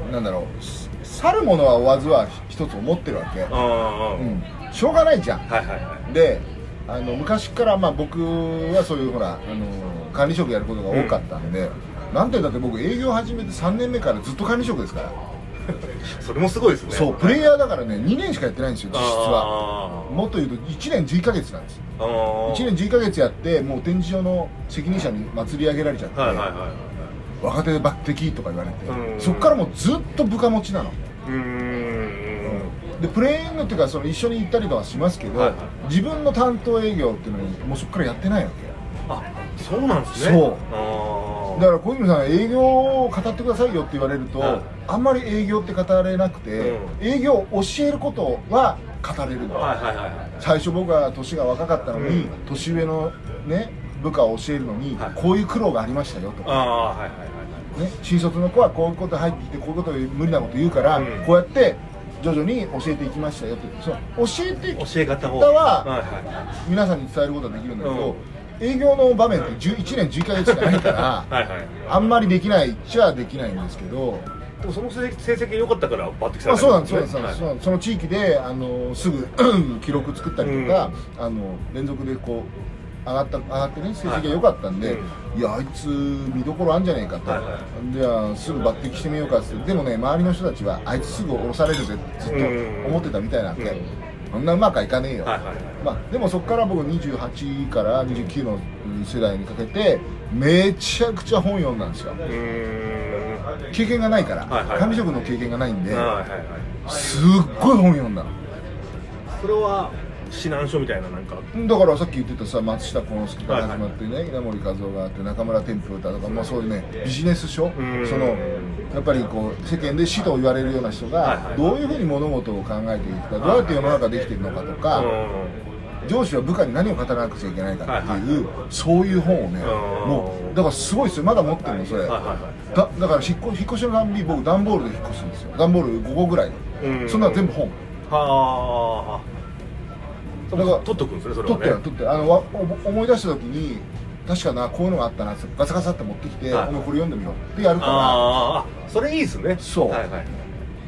Speaker 2: ー、なんだろうす去るものは追わずは一つ思ってるわけ、うん、しょうがないじゃん。
Speaker 1: はいはいはい。
Speaker 2: であの昔からまあ僕はそういうほら、あの管理職やることが多かったんで、なんてだって僕営業始めて3年目からずっと管理職ですから、
Speaker 1: それもすごいですね。
Speaker 2: そうプレイヤーだからね2年しかやってないんですよ実質は。
Speaker 1: あ
Speaker 2: もっと言うと1年11ヶ月なんです
Speaker 1: ーあー。
Speaker 2: 1年11ヶ月やってもう展示場の責任者に祭り上げられちゃって、
Speaker 1: はいはいはい
Speaker 2: 若手抜擢とか言われて
Speaker 1: うん。
Speaker 2: そっからもうずっと部下持ちなの、
Speaker 1: うーん。
Speaker 2: でプレイングっていうかその一緒に行ったりとかしますけど、
Speaker 1: はい。はい
Speaker 2: 自分の担当営業っていうのにもうそっからやってないわけ。
Speaker 1: あそうなんですね。
Speaker 2: そうだから小泉さん営業を語ってくださいよって言われると、
Speaker 1: はい
Speaker 2: あんまり営業って語れなくて、
Speaker 1: うん。
Speaker 2: 営業を教えることは語れるの、
Speaker 1: はいはいはいはい
Speaker 2: 最初僕は年が若かったのに、
Speaker 1: うん。
Speaker 2: 年上のね部下を教えるのに、
Speaker 1: はい。
Speaker 2: こういう苦労がありましたよとか、
Speaker 1: ああはいはいはい
Speaker 2: ね、新卒の子はこういうこと入ってきてこういうこと無理なこと言うから、
Speaker 1: うん。
Speaker 2: こうやって徐々に教えていきましたよって。その教えて
Speaker 1: 教え方を。
Speaker 2: 方は
Speaker 1: はいはい。
Speaker 2: 皆さんに伝えることはできるんだけど、
Speaker 1: うん
Speaker 2: 営業の場面って1年11ヶ月しかないから
Speaker 1: はいはい。
Speaker 2: あんまりできないっちゃできないんですけど、
Speaker 1: でもその成成績が良かったから抜擢された。
Speaker 2: まあ、そうなんですそうなんです、
Speaker 1: はい
Speaker 2: そうなんです。その地域であのすぐ 記録作ったりとか、あの連続でこう上がった上がってね成績が良かったんで、
Speaker 1: はい
Speaker 2: いやあいつ見どころあんじゃねえかと、
Speaker 1: はいは
Speaker 2: じゃあすぐ抜擢してみようかって。でもね周りの人たちはあいつすぐ降ろされるぜってずっと思ってたみたいなんで、
Speaker 1: うん
Speaker 2: そんなうまくはいかねえよ、
Speaker 1: はいはいはい。
Speaker 2: まあ、でもそこから僕28から29のうん世代にかけてめちゃくちゃ本読んだんですよ。経験がないから、
Speaker 1: はいはい
Speaker 2: 管理職の経験がないんで、
Speaker 1: はいはいはい。
Speaker 2: すっごい本読んだの。
Speaker 1: それは指南書みたいななんか。
Speaker 2: だからさっき言ってたさ松下幸之助から始まってね、稲森和夫があって中村天風太とか、まあ、そういうねビジネス書？
Speaker 1: ん。
Speaker 2: そのやっぱりこう世間で指導を言われるような人
Speaker 1: はい
Speaker 2: が
Speaker 1: はい。
Speaker 2: どういうふうに物事を考えていくかどうやって世の中できているのかとか上司は部下に何を語らなくちゃいけないかっていうそういう本をね
Speaker 1: うん。
Speaker 2: もうだからすごいですよ。まだ持ってるのそれ。だだから引っ越引っ越しのたんび僕段ボールで引っ越すんですよ。段ボール5個ぐらい
Speaker 1: うん。
Speaker 2: そんなの全部本。
Speaker 1: はあ
Speaker 2: だから
Speaker 1: 取っとくんですねそれ
Speaker 2: 取って
Speaker 1: はね
Speaker 2: よ取ってあの思い出した時に確かなこういうのがあったなってガサガサって持ってきて、
Speaker 1: はい
Speaker 2: これ読んでみろってやるから。
Speaker 1: ああそれいいですね。
Speaker 2: そう。
Speaker 1: はいはい。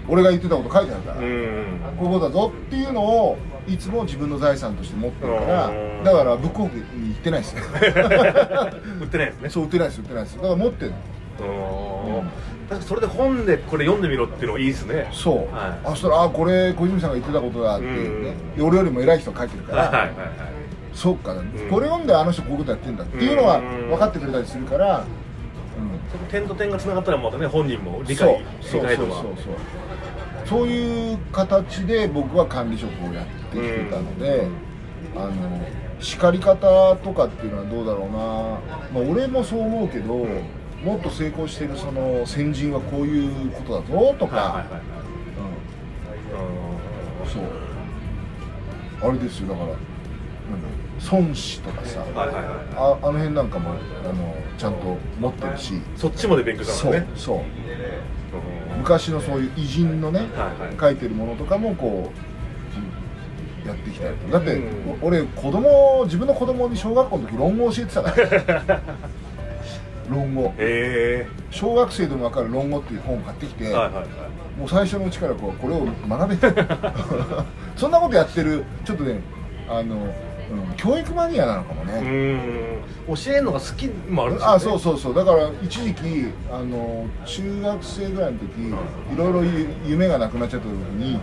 Speaker 2: 俺が言ってたこと書いてあるから、
Speaker 1: う
Speaker 2: こ
Speaker 1: ん。
Speaker 2: ういうことだぞっていうのをいつも自分の財産として持ってるから
Speaker 1: うん。
Speaker 2: だからブックオフに行ってないですよ。
Speaker 1: 売ってないですね。
Speaker 2: そう売ってないです売ってないです。だから持ってる
Speaker 1: うん確かそれで本でこれ読んでみろっていうのはいいですね。
Speaker 2: そう、
Speaker 1: はい。
Speaker 2: あそしたらあこれ小泉さんが言ってたことだっていうね、で俺よりも偉い人が書いてるから、
Speaker 1: はいはいはい
Speaker 2: そうか、これ読んであの人こういうことやってんだっていうのは
Speaker 1: うん
Speaker 2: 分かってくれたりするから、うん。
Speaker 1: その点と点がつながったらまたね本人も理解
Speaker 2: そう。
Speaker 1: 理解度が。
Speaker 2: そうそうそうそう。いう形で僕は管理職をやってきてたので、あの叱り方とかっていうのはどうだろうな、まあ、俺もそう思うけど、もっと成功してるその先人はこういうことだぞとか、そう。あれですよだからなんだ孫子とかさ
Speaker 1: はいはいはい
Speaker 2: ああの辺なんかもあのちゃんと持ってるし。
Speaker 1: そっちまで勉強したね。
Speaker 2: うそう。
Speaker 1: うん。
Speaker 2: 昔のそういう偉人のね、
Speaker 1: はいはい。
Speaker 2: 書いてるものとかもこうやってきたりとだって、
Speaker 1: うん。
Speaker 2: お俺子供自分の子供に小学校の時論語教えてたから 論語
Speaker 1: へ
Speaker 2: 小学生でも分かる論語っていう本を買ってきて、
Speaker 1: えはいはいはい。
Speaker 2: もう最初のうちからこうこれを学べて そんなことやってるちょっとねあの、うん、教育マニアなのかも
Speaker 1: う
Speaker 2: ね、
Speaker 1: 教えるのが好きもあるんですよね。
Speaker 2: あそうそうそう。だから一時期あの中学生ぐらいの時いろいろゆ夢がなくなっちゃった時に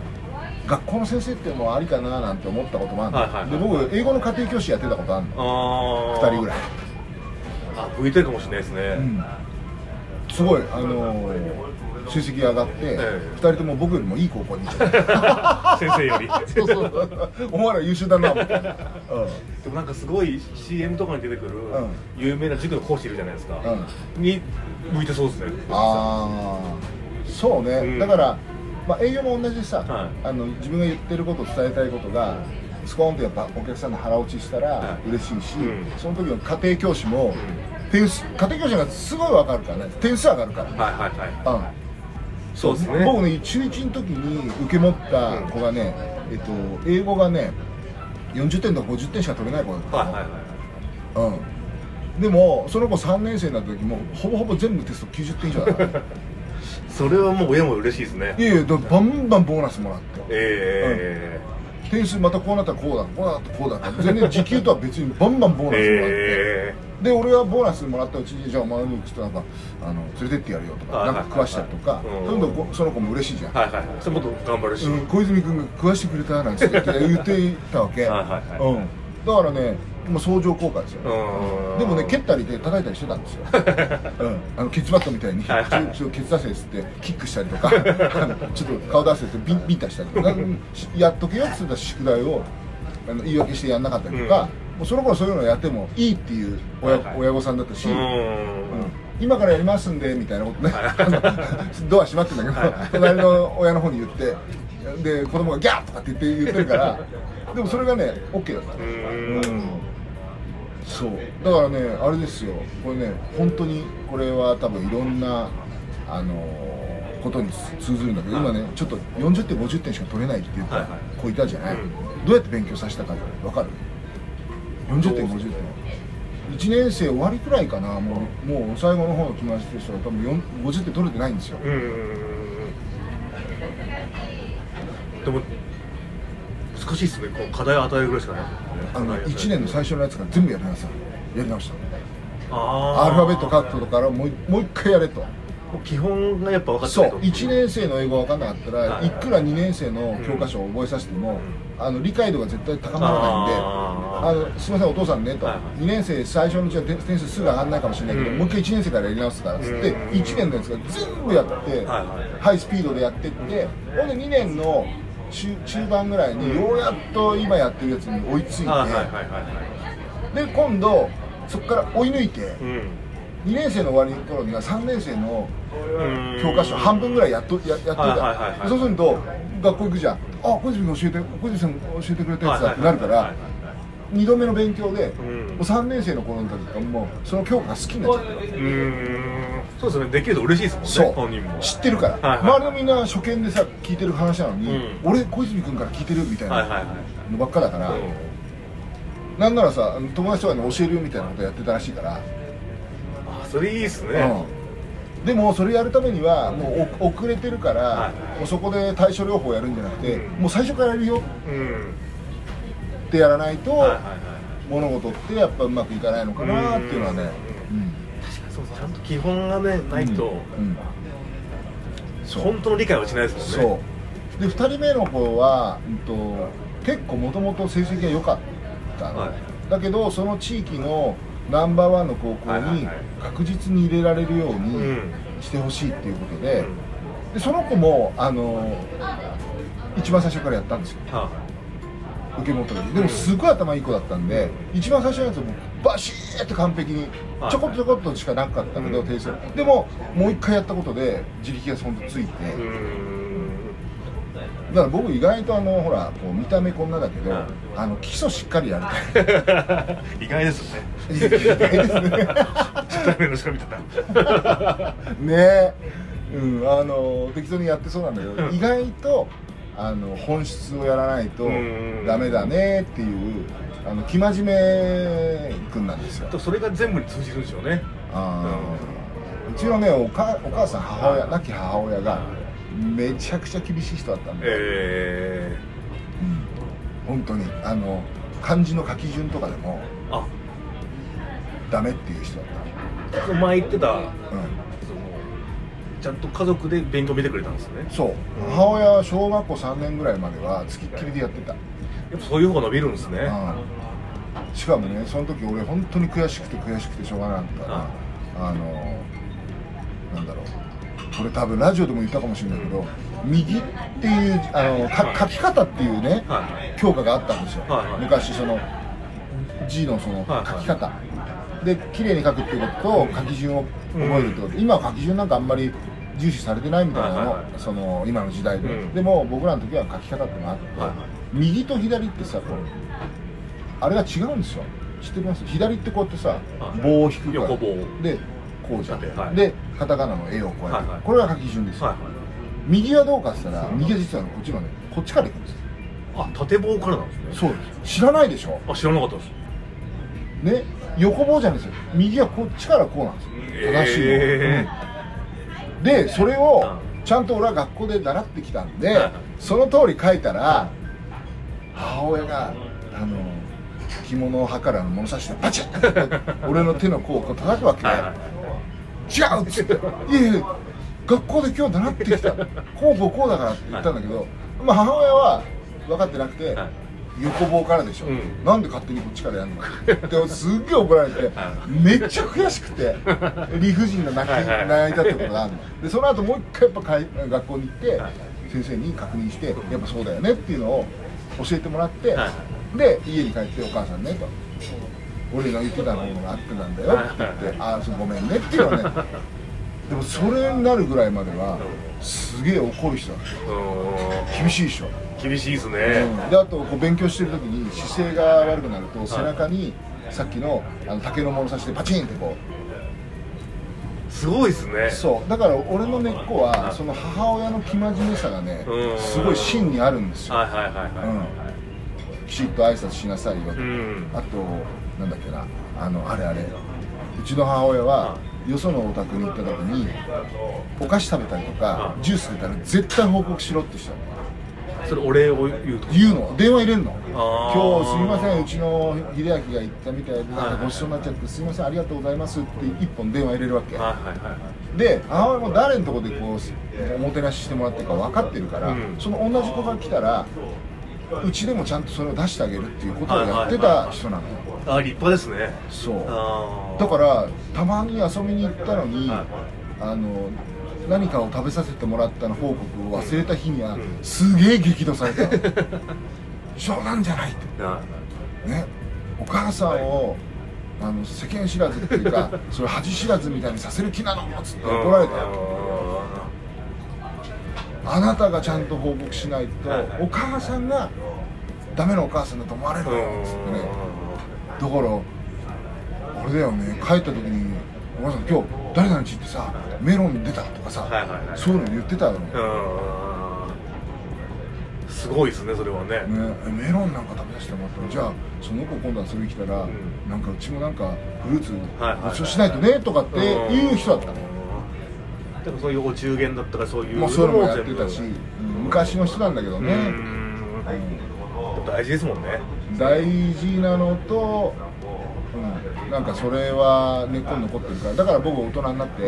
Speaker 2: 学校の先生ってもうありかななんて思ったこともあるの、
Speaker 1: はいはいはい
Speaker 2: で僕英語の家庭教師やってたことあるの。
Speaker 1: ああ
Speaker 2: 2人ぐらい、
Speaker 1: あ向いてるかもしれないですね、
Speaker 2: うん。すごいあの成績上がって、
Speaker 1: え
Speaker 2: 2人とも僕よりもいい高校に
Speaker 1: 先生より。
Speaker 2: そうそう。そうお前ら優秀だなみたいな、
Speaker 1: でもなんかすごい CM とかに出てくる有名な塾の講師いるじゃないですか、
Speaker 2: うん。
Speaker 1: に向いてそうですね。
Speaker 2: ああそうね、
Speaker 1: うん。
Speaker 2: だから、まあ、営業も同じでさ、
Speaker 1: はい。
Speaker 2: あの自分が言ってること伝えたいことがスコーンとやっぱお客さんの腹落ちしたら
Speaker 1: はい。
Speaker 2: 嬉しいし、
Speaker 1: うん。
Speaker 2: その時の家庭教師も点数家庭教師がすごい分かるからね。点数上がるから、
Speaker 1: はいはいはい
Speaker 2: うん。
Speaker 1: そうですね。
Speaker 2: 僕ね中1の時に受け持った子がね、えっと、英語がね40点とか50点しか取れない子だったの、
Speaker 1: はいはいはい
Speaker 2: うん、でもその子3年生になった時もうほぼほぼ全部テスト90点以上だからね
Speaker 1: それはもう親も嬉しいですね。
Speaker 2: いやいやだバンバンボーナスもらって。
Speaker 1: え
Speaker 2: 点数またこうなったらこうだこうなったらこうだ全然時給とは別にバンバンボーナスもらって、
Speaker 1: え。
Speaker 2: で俺はボーナスもらったうちにじゃあお前にちょっとなんかあの連れてってやるよとか
Speaker 1: はい
Speaker 2: なんか食わしたりとか
Speaker 1: うん。
Speaker 2: どんどんこその子も嬉しいじゃん、
Speaker 1: はいはいはい。それもっと頑張るし、
Speaker 2: うん、小泉君が食わしてくれたなんつって言っていたわけ。
Speaker 1: はい。
Speaker 2: うん、だからねもう相乗効果ですよ
Speaker 1: うん。
Speaker 2: でもね蹴ったりで叩いたりしてたんですよ、うん、あのケツバットみたいに
Speaker 1: はいはい。
Speaker 2: ちょちょケツ出せっつってキックしたりとか ちょっと顔出せってビンビンタしたりとかうん。やっとけよっつった宿題をあの言い訳してやんなかったりとか、
Speaker 1: うん。
Speaker 2: もうその頃そういうのやってもいいっていう親,、
Speaker 1: はいはい。
Speaker 2: 親御さんだったし、
Speaker 1: う
Speaker 2: 今からやりますんでみたいなことね。ドア閉まってんだけど、
Speaker 1: はいはい。
Speaker 2: 隣の親の方に言ってで子供がギャーとかって言って言ってるからでもそれがね OK だった。
Speaker 1: うん
Speaker 2: そう。だからねあれですよ。これね本当にこれは多分いろんなあのーことに通ずるんだけど、今ねちょっと40点50点しか取れないって
Speaker 1: いはい
Speaker 2: 子いたじゃない、
Speaker 1: うん。
Speaker 2: どうやって勉強させたか分かる？40点50点。1年生終わりくらいかなもうもう最後の方の友達としては多分4 50点取れてないんですよ、
Speaker 1: うん。でも難しいですね。こう課題を与えるぐらいしかない。
Speaker 2: あの
Speaker 1: 課題
Speaker 2: 1年の最初のやつから全部やりなさいやり直した
Speaker 1: あ
Speaker 2: アルファベット書くことからもうもう一回やれと。
Speaker 1: 基本がやっぱ分かって
Speaker 2: そ
Speaker 1: う。と
Speaker 2: 1年生の英語分かんなかったら、
Speaker 1: はい。
Speaker 2: い、くら2年生の教科書を覚えさせても、あの理解度が絶対高まらないんで
Speaker 1: あ
Speaker 2: あのすみませんお父さんねと、
Speaker 1: はい。
Speaker 2: 2年生最初のうちは点点数すぐ上がらないかもしれないけど、
Speaker 1: うん。
Speaker 2: もう一回1年生からやり直すからっつって、
Speaker 1: うん。
Speaker 2: 1年のやつが全部やって、
Speaker 1: はいはい。
Speaker 2: ハイスピードでやってってほんで2年の中中盤ぐらいにようやっと今やってるやつに追いついて、で今度そこから追い抜いて、
Speaker 1: うん。
Speaker 2: 2年生の終わりの頃には3年生の
Speaker 1: うん。
Speaker 2: 教科書半分ぐらいやっとややってた、
Speaker 1: はい
Speaker 2: そうすると学校行くじゃん。あ小泉君教えて小泉さん教えてくれたやつだってなるから
Speaker 1: はいはいはいはい。
Speaker 2: 2度目の勉強で、
Speaker 1: うん。
Speaker 2: もう3年生の頃の時からもうその教科が好きになっちゃった
Speaker 1: そうですね。できると嬉しいですもんね本人も。
Speaker 2: 知ってるから、
Speaker 1: はいはい
Speaker 2: 周りのみんな初見でさ聞いてる話なのに、
Speaker 1: うん。
Speaker 2: 俺小泉君から聞いてるみたいな
Speaker 1: はいはいはい
Speaker 2: のばっかだから、なんならさ友達とかに教えるよみたいなことやってたらしいから、
Speaker 1: あそれいいですね。
Speaker 2: うん、でもそれやるためにはもうお遅れてるから、
Speaker 1: はい
Speaker 2: もうそこで対処療法やるんじゃなくて、
Speaker 1: うん。
Speaker 2: もう最初からやるよ。
Speaker 1: うん。
Speaker 2: ってやらないと、
Speaker 1: はいはいはい。
Speaker 2: 物事ってやっぱうまくいかないのかなっていうのはね、うん
Speaker 1: そうそうちゃんと基本がねないと、本当の理解はしないですもんね。
Speaker 2: そう。で2人目の子は、うん、と結構もともと成績が良かったの、
Speaker 1: はい。
Speaker 2: だけどその地域のナンバーワンの高校に確実に入れられるように
Speaker 1: うん。
Speaker 2: してほしいっていうことで,、でその子もあの一番最初からやったんですよ。
Speaker 1: は
Speaker 2: 受け持った時。でもすごい頭いい子だったんで一番最初のやつはもうバシーって完璧に
Speaker 1: はい
Speaker 2: ちょこっとちょこっとしかなかったけど
Speaker 1: うん。
Speaker 2: 点数でももう一回やったことで自力がほんとついて、だから僕意外とあのほらこう見た目こんなだけど、
Speaker 1: うん
Speaker 2: あの基礎しっかりやりたい
Speaker 1: 意外ですね。
Speaker 2: 意外ですね。ね。うんあの適当にやってそうなんだけど、
Speaker 1: うん。
Speaker 2: 意外とあの本質をやらないと
Speaker 1: うん
Speaker 2: ダメだねっていうあの生真面目君なんですよ。
Speaker 1: それが全部に通じるんでしょうね。
Speaker 2: あー。うちのねおかお母さん母親亡き母親がめちゃくちゃ厳しい人だったんで、
Speaker 1: え
Speaker 2: うん。本当にあの漢字の書き順とかでも
Speaker 1: ー、あ。
Speaker 2: ダメっていう人だっ
Speaker 1: 前言ってた
Speaker 2: た、うん、
Speaker 1: ちゃんと家族で勉強見てくれたんですね。
Speaker 2: そう。母親は小学校3年ぐらいまではつきっきりでやってた、
Speaker 1: やっぱそういう方が伸びるんですね。
Speaker 2: うん、しかもねその時俺本当に悔しくて悔しくてしょうがなかった。から、あのなんだろう。これ多分ラジオでも言ったかもしれないけど右っていうあのか書き方っていうね
Speaker 1: はい。
Speaker 2: 教科があったんですよ、
Speaker 1: はいはい。
Speaker 2: 昔その字のその
Speaker 1: はいはい。
Speaker 2: 書き方、で綺麗に書くっていうことと書き順を覚えるってこと、今は書き順なんかあんまり重視されてないみたいなの、
Speaker 1: はいはいはい。
Speaker 2: その今の時代で、
Speaker 1: うん。
Speaker 2: でも僕らの時は書き方ってのがあって、
Speaker 1: はいはい。
Speaker 2: 右と左ってさこうあれが違うんですよ。知ってます？左ってこうやってさ
Speaker 1: はい。
Speaker 2: 棒を引くから。
Speaker 1: 横棒。
Speaker 2: でこうじゃん、
Speaker 1: 縦。はい。
Speaker 2: でカタカナの絵をこうやって、
Speaker 1: はいはい。
Speaker 2: これが書き順ですよ、
Speaker 1: はい
Speaker 2: 右はどうかって言ったら右は実はこっちのねこっちから行くんですよ。
Speaker 1: あ縦棒からなんですね。
Speaker 2: そうです。知らないでしょ？
Speaker 1: あ知らなかったです。
Speaker 2: ね？横棒じゃないですよ。右はこっちからこうなんですよ。正しいの、
Speaker 1: え
Speaker 2: うんでそれを
Speaker 1: う
Speaker 2: ちゃんと俺は学校で習ってきたんで、その通り書いたら母親があの着物を測らの物差しでバチッと 俺の手の甲を叩くわけ、違うっつって「いやいや学校で今日習ってきた。こうこうこうだから」って言ったんだけど、まあ、母親は分かってなくて、
Speaker 1: はい
Speaker 2: 横棒からでしょ、
Speaker 1: うん。
Speaker 2: なんで勝手にこっちからやるの？ってすっげえ怒られて、
Speaker 1: は
Speaker 2: めっちゃ悔しくて理不尽な泣き泣いたってことがあるの。でその後もう一回やっぱかい学校に行って、
Speaker 1: はい
Speaker 2: 先生に確認してやっぱそうだよねっていうのを教えてもらって、
Speaker 1: は
Speaker 2: で家に帰ってお母さんねと俺が言ってたのがあってたんだよって言って、ああそうごめんねっていうのはね。でもそれになるぐらいまではすげえ怒る人なんですよ。
Speaker 1: う
Speaker 2: 厳しいでしょ、
Speaker 1: ん厳しいですね、
Speaker 2: うん。であとこう勉強してる時に姿勢が悪くなると背中にさっきのあの竹の物差しでパチンってこ
Speaker 1: すごいですね。
Speaker 2: うそう。だから俺の根っこはその母親の生真面目さがね
Speaker 1: うん。
Speaker 2: すごい芯にあるんですよ、
Speaker 1: はいはいはいはい
Speaker 2: うん、きちっと挨拶しなさいよと、
Speaker 1: うん。
Speaker 2: あとなんだっけな。あのあれあれ。うちの母親はよそのお宅に行った時にお菓子食べたりとか
Speaker 1: うん
Speaker 2: ジュース出たら絶対報告しろって人なの
Speaker 1: それお礼を言うと
Speaker 2: 言うの？電話入れるの？今日すみませんうちの秀明が言ったみたいでなんかごちそうになっちゃってすみませんありがとうございますって一本電話入れるわけ。
Speaker 1: はいはいはい
Speaker 2: で母親も誰のとこでこうおもてなししてもらってるか分かってるから、
Speaker 1: うん。
Speaker 2: その同じ子が来たらうちでもちゃんとそれを出してあげるっていうことをやってた人なのよ。
Speaker 1: あ立派ですね。
Speaker 2: そう。だからたまに遊びに行ったのに、
Speaker 1: はい。
Speaker 2: あの何かを食べさせてもらったの報告を忘れた日には、
Speaker 1: うん
Speaker 2: すげえ激怒された。の冗談じゃないって。
Speaker 1: は
Speaker 2: ね。お母さんをあの世間知らずっていうか それ恥知らずみたいにさせる気なのっつって
Speaker 1: い
Speaker 2: 怒られたよ。
Speaker 1: よ
Speaker 2: あなたがちゃんと報告しないと、お母さんがダメなお母さんだと思われるよ。っつってね。だからあれだよね。帰った時に「お母さん今日誰々んち行ってさメロン出た」とかさ、
Speaker 1: はいはいはい。
Speaker 2: そういうの言ってたのね
Speaker 1: うん。すごいですねそれはね。
Speaker 2: えメロンなんか食べさせてもらったらじゃあその子今度遊びに来たら、
Speaker 1: ん。
Speaker 2: なんかうちもなんかフルーツごちそうしないとねとかっていう人だったの、
Speaker 1: でもそういうお中元だったらそういう
Speaker 2: まあそういうのもやってたし、うん昔の人なんだけどね、
Speaker 1: うん。
Speaker 2: うん。
Speaker 1: 大事ですもんね。
Speaker 2: 大事なのと、うん、なんかそれは根っこに残ってるから。だから僕大人になって、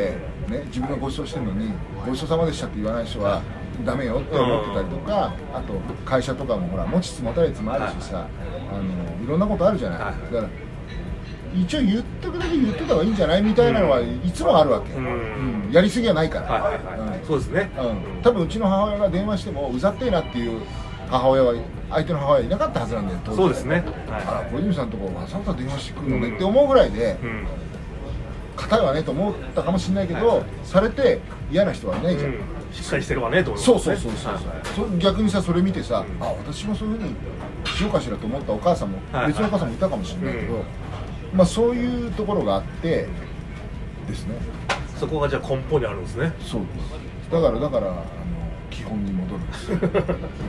Speaker 2: ね、自分がご馳走してるのにごちそうさまでしたって言わない人はダメよって思ってたりとか、あと会社とかもほら持ちつ持たれつもあるしさ、あのいろんなことあるじゃない、
Speaker 1: はい。
Speaker 2: だから一応言っとくだけ言っといた方がいいんじゃないみたいなのはいつもあるわけ、
Speaker 1: うん。
Speaker 2: うん。やりすぎはないから、
Speaker 1: はいはいはい、
Speaker 2: うん。
Speaker 1: そうですね、
Speaker 2: うん、多分うちの母親が電話してもうざってえなっていう母親は相手の母親いなかったはずなんだよ当時
Speaker 1: そうですね。
Speaker 2: あら
Speaker 1: は
Speaker 2: 小泉さんのとこわざわざ電話してくるのね、
Speaker 1: うん
Speaker 2: って思うぐらいで
Speaker 1: い、うん。
Speaker 2: 硬いわねと思ったかもしれないけど、されて嫌な人はいないじゃん、
Speaker 1: うん。しっかりしてるわねと思い
Speaker 2: そう
Speaker 1: ますね
Speaker 2: そうそうそう、
Speaker 1: はい。はい
Speaker 2: そ逆にさそれ見てさ、
Speaker 1: うん
Speaker 2: あ私もそういうふうにしようかしらと思ったお母さんも、
Speaker 1: はい
Speaker 2: 別のお母さんもいたかもしれないけど、
Speaker 1: うん。
Speaker 2: まあそういうところがあってですね。
Speaker 1: そこがじゃあ根本にあるんですね。
Speaker 2: そうです。だからだから基本に戻るんです。よ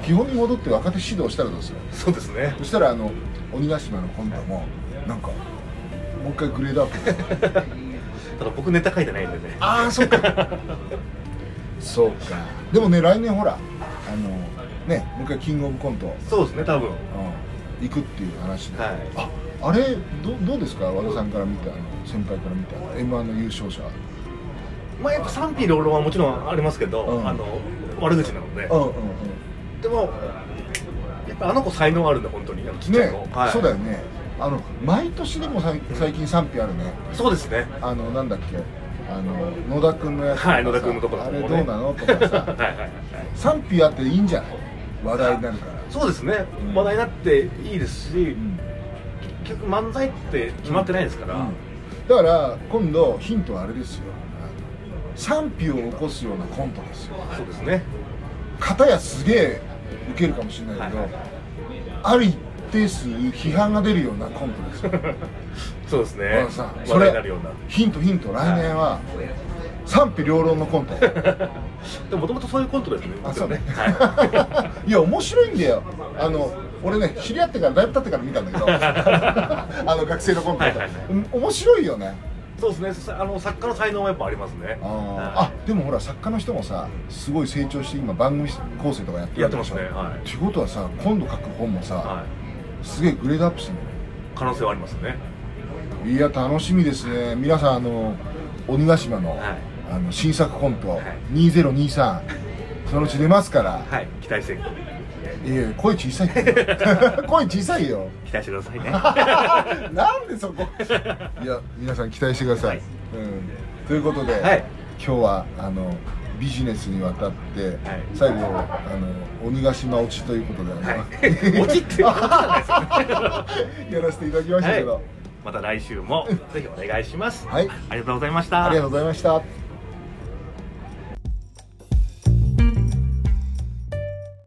Speaker 2: 基本に戻って若手指導したらどうですよ
Speaker 1: そうですね。
Speaker 2: そしたらあの鬼ヶ島のコントもなんかもう一回グレードアップ。
Speaker 1: ただ僕ネタ書いてないんでね。
Speaker 2: ああそっか。そうか。でもね来年ほらあのねもう一回キングオブコント、
Speaker 1: そうですね多分。
Speaker 2: うん、行くっていう話で、
Speaker 1: はい。
Speaker 2: ああれどどうですか？和田さんから見たあの先輩から見た m 1の優勝者。
Speaker 1: まあやっぱ賛否両論はもちろんありますけど、
Speaker 2: うん。
Speaker 1: あの悪口なので、
Speaker 2: うんうん
Speaker 1: でもやっぱあの子才能あるんで本当に。ちっちゃい
Speaker 2: ね
Speaker 1: 子、はい。
Speaker 2: そうだよね。あの毎年でも最近賛否あるね。
Speaker 1: そうですね。
Speaker 2: あのなんだっけ。あの野田君のやつ
Speaker 1: はい野田君のところ
Speaker 2: あれどうなの？とかさ。
Speaker 1: はいはいはい
Speaker 2: 賛否あっていいんじゃない？話題になるから、
Speaker 1: そうですね、
Speaker 2: うん。
Speaker 1: 話題になっていいですし、
Speaker 2: うん。
Speaker 1: 結局漫才って決まってないですから、
Speaker 2: うん。だから今度ヒントはあれですよ賛否を起こすようなコントですよ。
Speaker 1: そうですね。
Speaker 2: 片やすげえ受けるかもしれないけど、
Speaker 1: はいはい
Speaker 2: ある一定数批判が出るようなコントですよ。
Speaker 1: そうですね。
Speaker 2: 和田さそれヒントヒント来年は賛否両論のコント。
Speaker 1: でももともとそういうコントですね。
Speaker 2: あそうね、
Speaker 1: はい。
Speaker 2: や面白いんだよ。あの俺ね知り合ってからだいぶ経ってから見たんだけど。あの学生のコント、
Speaker 1: はいはい
Speaker 2: 面白いよね。
Speaker 1: い、そうですね。さあの作家の才能もやっぱありますね。
Speaker 2: あー。
Speaker 1: は
Speaker 2: あでもほら作家の人もさすごい成長して今番組構成とかやってる
Speaker 1: やってますね。はい。
Speaker 2: っていうことはさ今度書く本もさ、
Speaker 1: い、はい、
Speaker 2: すげえグレードアップしてるん
Speaker 1: 可能性はありますね。
Speaker 2: いや楽しみですね。皆さんあの鬼ヶ島の,、
Speaker 1: はい。
Speaker 2: あの新作コント、
Speaker 1: はい。
Speaker 2: 2023 そのうち出ますから、
Speaker 1: はい。期待して
Speaker 2: いや声小さい 声小さいよ。
Speaker 1: 期待してくださいね。
Speaker 2: なんでそこ？いや皆さん期待してください、
Speaker 1: はい。
Speaker 2: うん、ということで、
Speaker 1: はい。
Speaker 2: 今日はあのビジネスにわたって、
Speaker 1: はい。
Speaker 2: 最後あの鬼ヶ島落ちということで、
Speaker 1: はい。落ちって落ちじゃないですよね
Speaker 2: やらせていただきましたけど、
Speaker 1: はい。また来週もぜひお願いします、
Speaker 2: はい。
Speaker 1: ありがとうございました。
Speaker 2: ありがとうございました